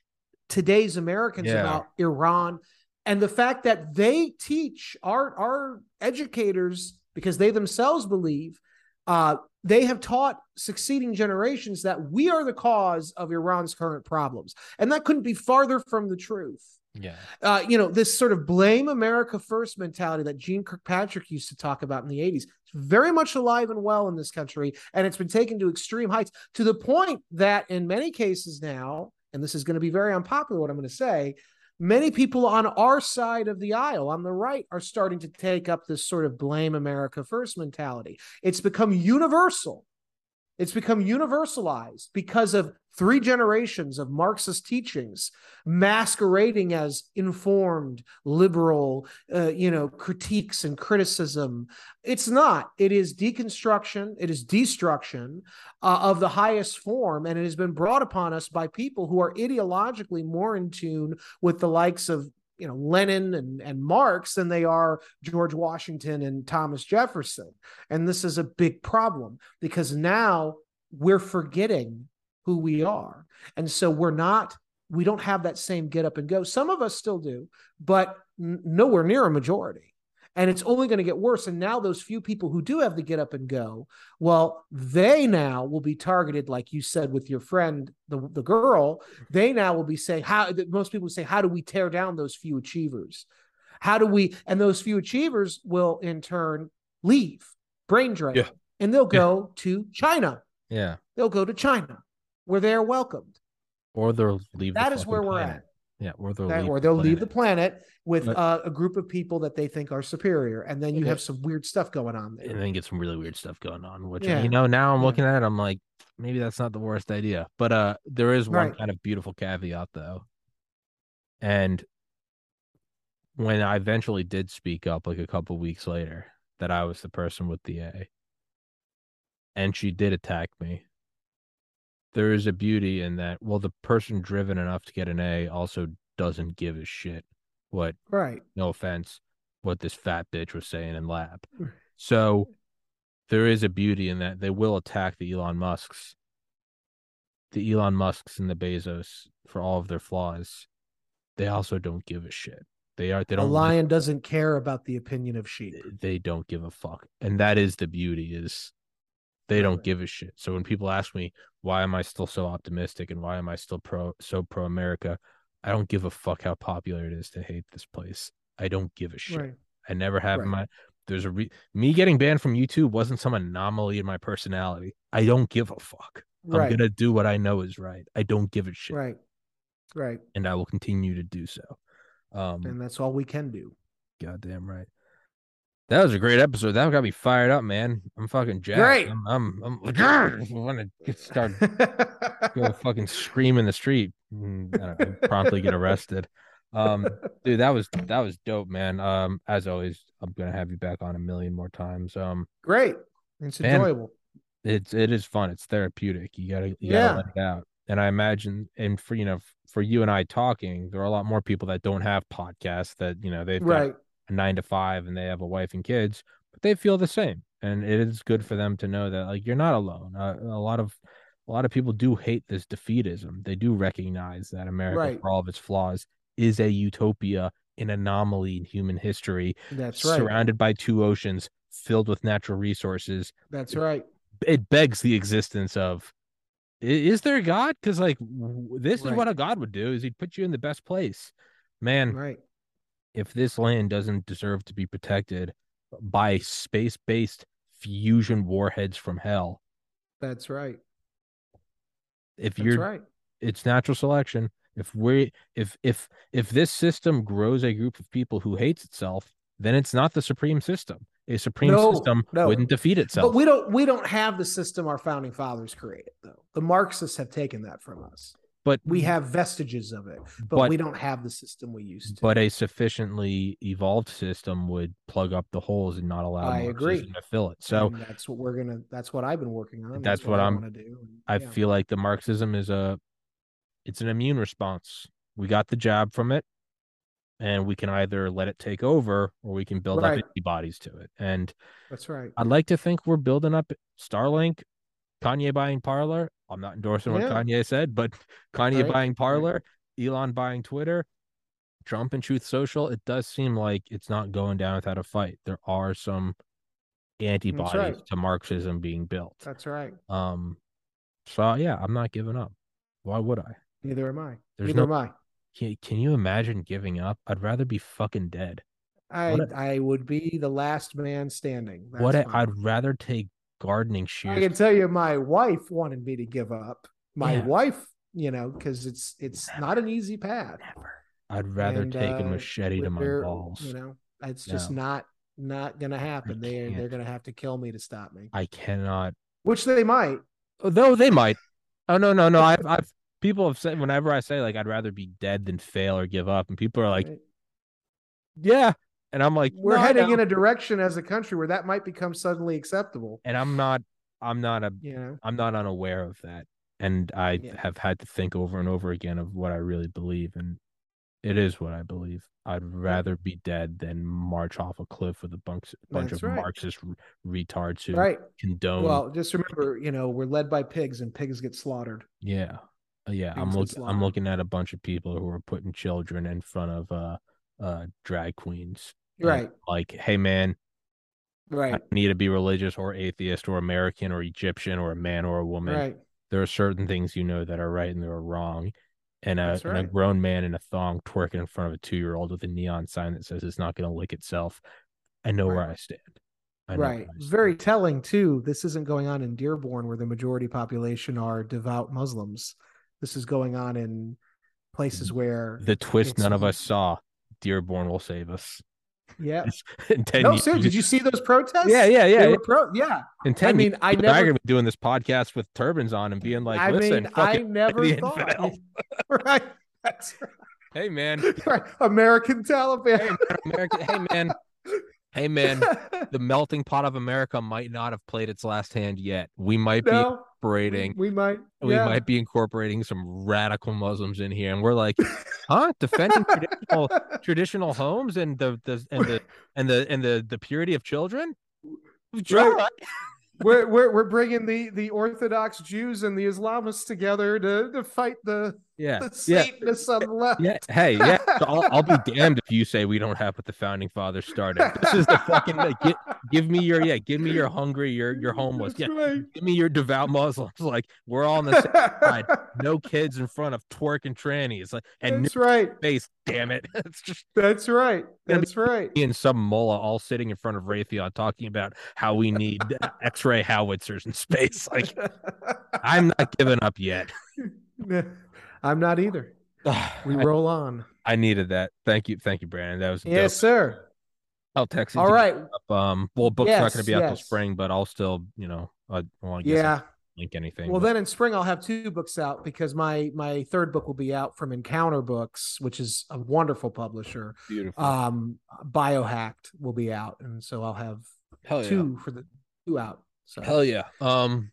today's Americans yeah. about Iran and the fact that they teach our our educators because they themselves believe uh, they have taught succeeding generations that we are the cause of Iran's current problems. And that couldn't be farther from the truth. Yeah. Uh, you know, this sort of blame America first mentality that Jeane Kirkpatrick used to talk about in the 80s, it's very much alive and well in this country. And it's been taken to extreme heights to the point that in many cases now, and this is going to be very unpopular, what I'm going to say, many people on our side of the aisle, on the right, are starting to take up this sort of blame America first mentality. It's become universal. It's become universalized because of three generations of Marxist teachings masquerading as informed, liberal, uh, you know, critiques and criticism. It's not. It is deconstruction. It is destruction uh, of the highest form, and it has been brought upon us by people who are ideologically more in tune with the likes of you know Lenin and, and Marx than they are George Washington and Thomas Jefferson. And this is a big problem because now we're forgetting who we are. And so we're not, we don't have that same get up and go. Some of us still do, but nowhere near a majority and it's only going to get worse. And now those few people who do have to get up and go, well, they now will be targeted, like you said with your friend, the the girl. They now will be saying how most people say, how do we tear down those few achievers? How do we? And those few achievers will in turn leave, brain drain, yeah. and they'll go yeah. to China. Yeah, they'll go to China, where they are welcomed. Or they'll leave. That is where we're at. Yeah, or they'll that, leave or they'll the leave the planet with but, uh, a group of people that they think are superior, and then you have some weird stuff going on there. And then you get some really weird stuff going on. Which yeah. you know, now I'm yeah. looking at it, I'm like, maybe that's not the worst idea. But uh, there is one right. kind of beautiful caveat though, and when I eventually did speak up, like a couple weeks later, that I was the person with the A, and she did attack me there is a beauty in that. Well, the person driven enough to get an A also doesn't give a shit what, right? No offense, what this fat bitch was saying in lab. So there is a beauty in that. They will attack the Elon Musks, the Elon Musks and the Bezos for all of their flaws. They also don't give a shit. They are. They don't. A lion doesn't care about the opinion of sheep. They don't give a fuck, and that is the beauty. Is they don't give a shit. So when people ask me why am I still so optimistic and why am I still pro so pro America, I don't give a fuck how popular it is to hate this place. I don't give a shit. Right. I never have right. my there's a re- me getting banned from YouTube wasn't some anomaly in my personality. I don't give a fuck. Right. I'm gonna do what I know is right. I don't give a shit. Right. Right. And I will continue to do so. Um, and that's all we can do. Goddamn right. That was a great episode. That got me fired up, man. I'm fucking jacked. Great. I'm, I'm, I'm like, I want to start go fucking scream in the street. And, know, promptly get arrested. Um, dude, that was that was dope, man. Um, as always, I'm gonna have you back on a million more times. Um, great. It's man, enjoyable. It's it is fun. It's therapeutic. You gotta you yeah. gotta let it out. And I imagine, and for you know, for you and I talking, there are a lot more people that don't have podcasts that you know they've right. got a nine to five and they have a wife and kids, but they feel the same. And it is good for them to know that like you're not alone. Uh, a lot of a lot of people do hate this defeatism. They do recognize that America, right. for all of its flaws, is a utopia, an anomaly in human history. That's right. Surrounded by two oceans, filled with natural resources. That's right. It begs the existence of is there a God? Because like this right. is what a God would do: is he'd put you in the best place. Man, right if this land doesn't deserve to be protected by space-based fusion warheads from hell. That's right. If That's you're right. It's natural selection. If we if if if this system grows a group of people who hates itself, then it's not the supreme system. A supreme no, system no. wouldn't defeat itself. But we don't we don't have the system our founding fathers created though. The Marxists have taken that from us but we have vestiges of it, but, but, we don't have the system we used to. But a sufficiently evolved system would plug up the holes and not allow I agree. to fill it. So and that's what we're gonna. That's what I've been working on. That's, that's what, what, I'm gonna do. I yeah. feel like the Marxism is a, it's an immune response. We got the jab from it, and we can either let it take over or we can build right. up antibodies to it. And that's right. I'd like to think we're building up Starlink, Kanye buying Parler, I'm not endorsing what Kanye said, but Kanye right. buying Parler, right. Elon buying Twitter, Trump and Truth Social, it does seem like it's not going down without a fight. There are some antibodies right. to Marxism being built. That's right. Um, so yeah, I'm not giving up. Why would I? Neither am I. There's Neither no, am I. Can, can you imagine giving up? I'd rather be fucking dead. I a, I would be the last man standing. That's what i I'd rather take gardening shears. I can tell you, my wife wanted me to give up. My yeah. wife, you know, because it's it's Never. not an easy path. Never. I'd rather and, take uh, a machete to my balls. You know, it's no. just not not gonna happen. They they're gonna have to kill me to stop me. I cannot. Which they might. Though they might. Oh no no no! I've I've people have said whenever I say like I'd rather be dead than fail or give up, and people are like, right. yeah, and I'm like, we're no, heading in a direction as a country where that might become suddenly acceptable. And I'm not, I'm not a, yeah. I'm not unaware of that. And I yeah. have had to think over and over again of what I really believe. And It is what I believe. I'd rather be dead than march off a cliff with a bunch, bunch of right. Marxist retards who Right. condone. Well, just remember, you know, we're led by pigs and pigs get slaughtered. yeah, Uh, yeah. I'm looking. I'm looking at a bunch of people who are putting children in front of uh, uh, drag queens. Right. Like, hey man, I Right. need to be religious or atheist or American or Egyptian or a man or a woman. Right. There are certain things you know that are right and that are wrong. And a, That's and a grown man in a thong twerking in front of a two year old with a neon sign that says it's not going to lick itself. I know where I stand. I know Right. I stand. Very telling too. This isn't going on in Dearborn where the majority population are devout Muslims. This is going on in places where the twist none of us saw. Dearborn will save us. yeah. in 10 No, years. sir, did you see those protests? Yeah, yeah, yeah. They yeah. pro- yeah. In 10 mean, years, I and are never- gonna be doing this podcast with turbans on and being like, I listen, mean, I never thought. infidel. right. That's hey man, right. American Taliban. hey man, America, hey man, hey man, the melting pot of America might not have played its last hand yet. We might be no, incorporating we might. we yeah. might be incorporating some radical Muslims in here, and we're like, huh? Defending traditional traditional homes and the the and the and the and the the purity of children. Right. we're, we're we're bringing the the Orthodox Jews and the Islamists together to to fight the Yeah, the yeah, on the left. yeah. Hey, yeah. So I'll, I'll be damned if you say we don't have what the founding fathers started. This is the fucking like, gi- give me your yeah, give me your hungry, your your homeless, yeah, right. give me your devout Muslims. Like we're all on the same side. No kids in front of twerking trannies, like and That's right. face. Damn it, it's just That's right. That's right. me and some mullah all sitting in front of Raytheon talking about how we need X-ray howitzers in space. Like I'm not giving up yet. I'm not either. We roll on. I needed that. Thank you, thank you, Brandon. That was Yes, dope. sir. I'll text you. All right. Um, well, book's not going to be out till spring, but I'll still, you know, I want to Yeah. link anything. Well, but- then in spring I'll have two books out because my my third book will be out from Encounter Books, which is a wonderful publisher. beautiful. Um, Biohacked will be out, and so I'll have Hell yeah. two for the two out. So Hell yeah. Um,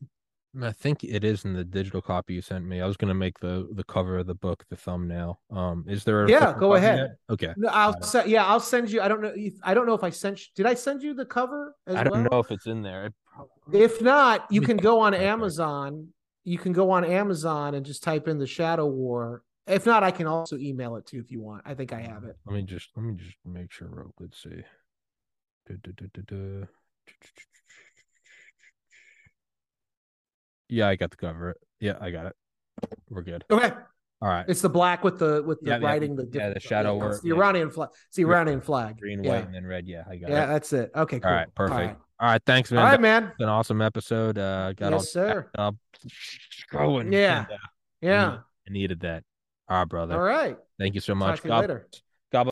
I think it is in the digital copy you sent me. I was gonna make the the cover of the book the thumbnail. Um, is there? A Yeah, go ahead. yet? Okay. No, I'll Got it. send. Yeah, I'll send you. I don't know. If, I don't know if I sent. you- Did I send you the cover? As I don't well? know if it's in there. It probably- If not, you can go on real. Amazon. You can go on Amazon and just type in the Shadow War. If not, I can also email it to you if you want. I think I have it. Let me just let me just make sure real quick. See. Du- du- du- Yeah, I got the cover. Yeah, I got it. We're good. Okay, All right. it's the black with the with the Yeah, yeah, writing. The yeah, the shadow it's the yeah. Iranian flag. It's the Iranian flag. Green, yeah. white, and then red. Yeah, I got Yeah, it. Yeah, that's it. Okay, cool. All right, perfect. All right, All right, thanks, man. All right, man. was an awesome episode. Uh, got all Yes, sir. jacked up, going. Yeah. and, uh, Yeah. I needed that. All right, brother. All right. Thank you so Talk much. to you God later.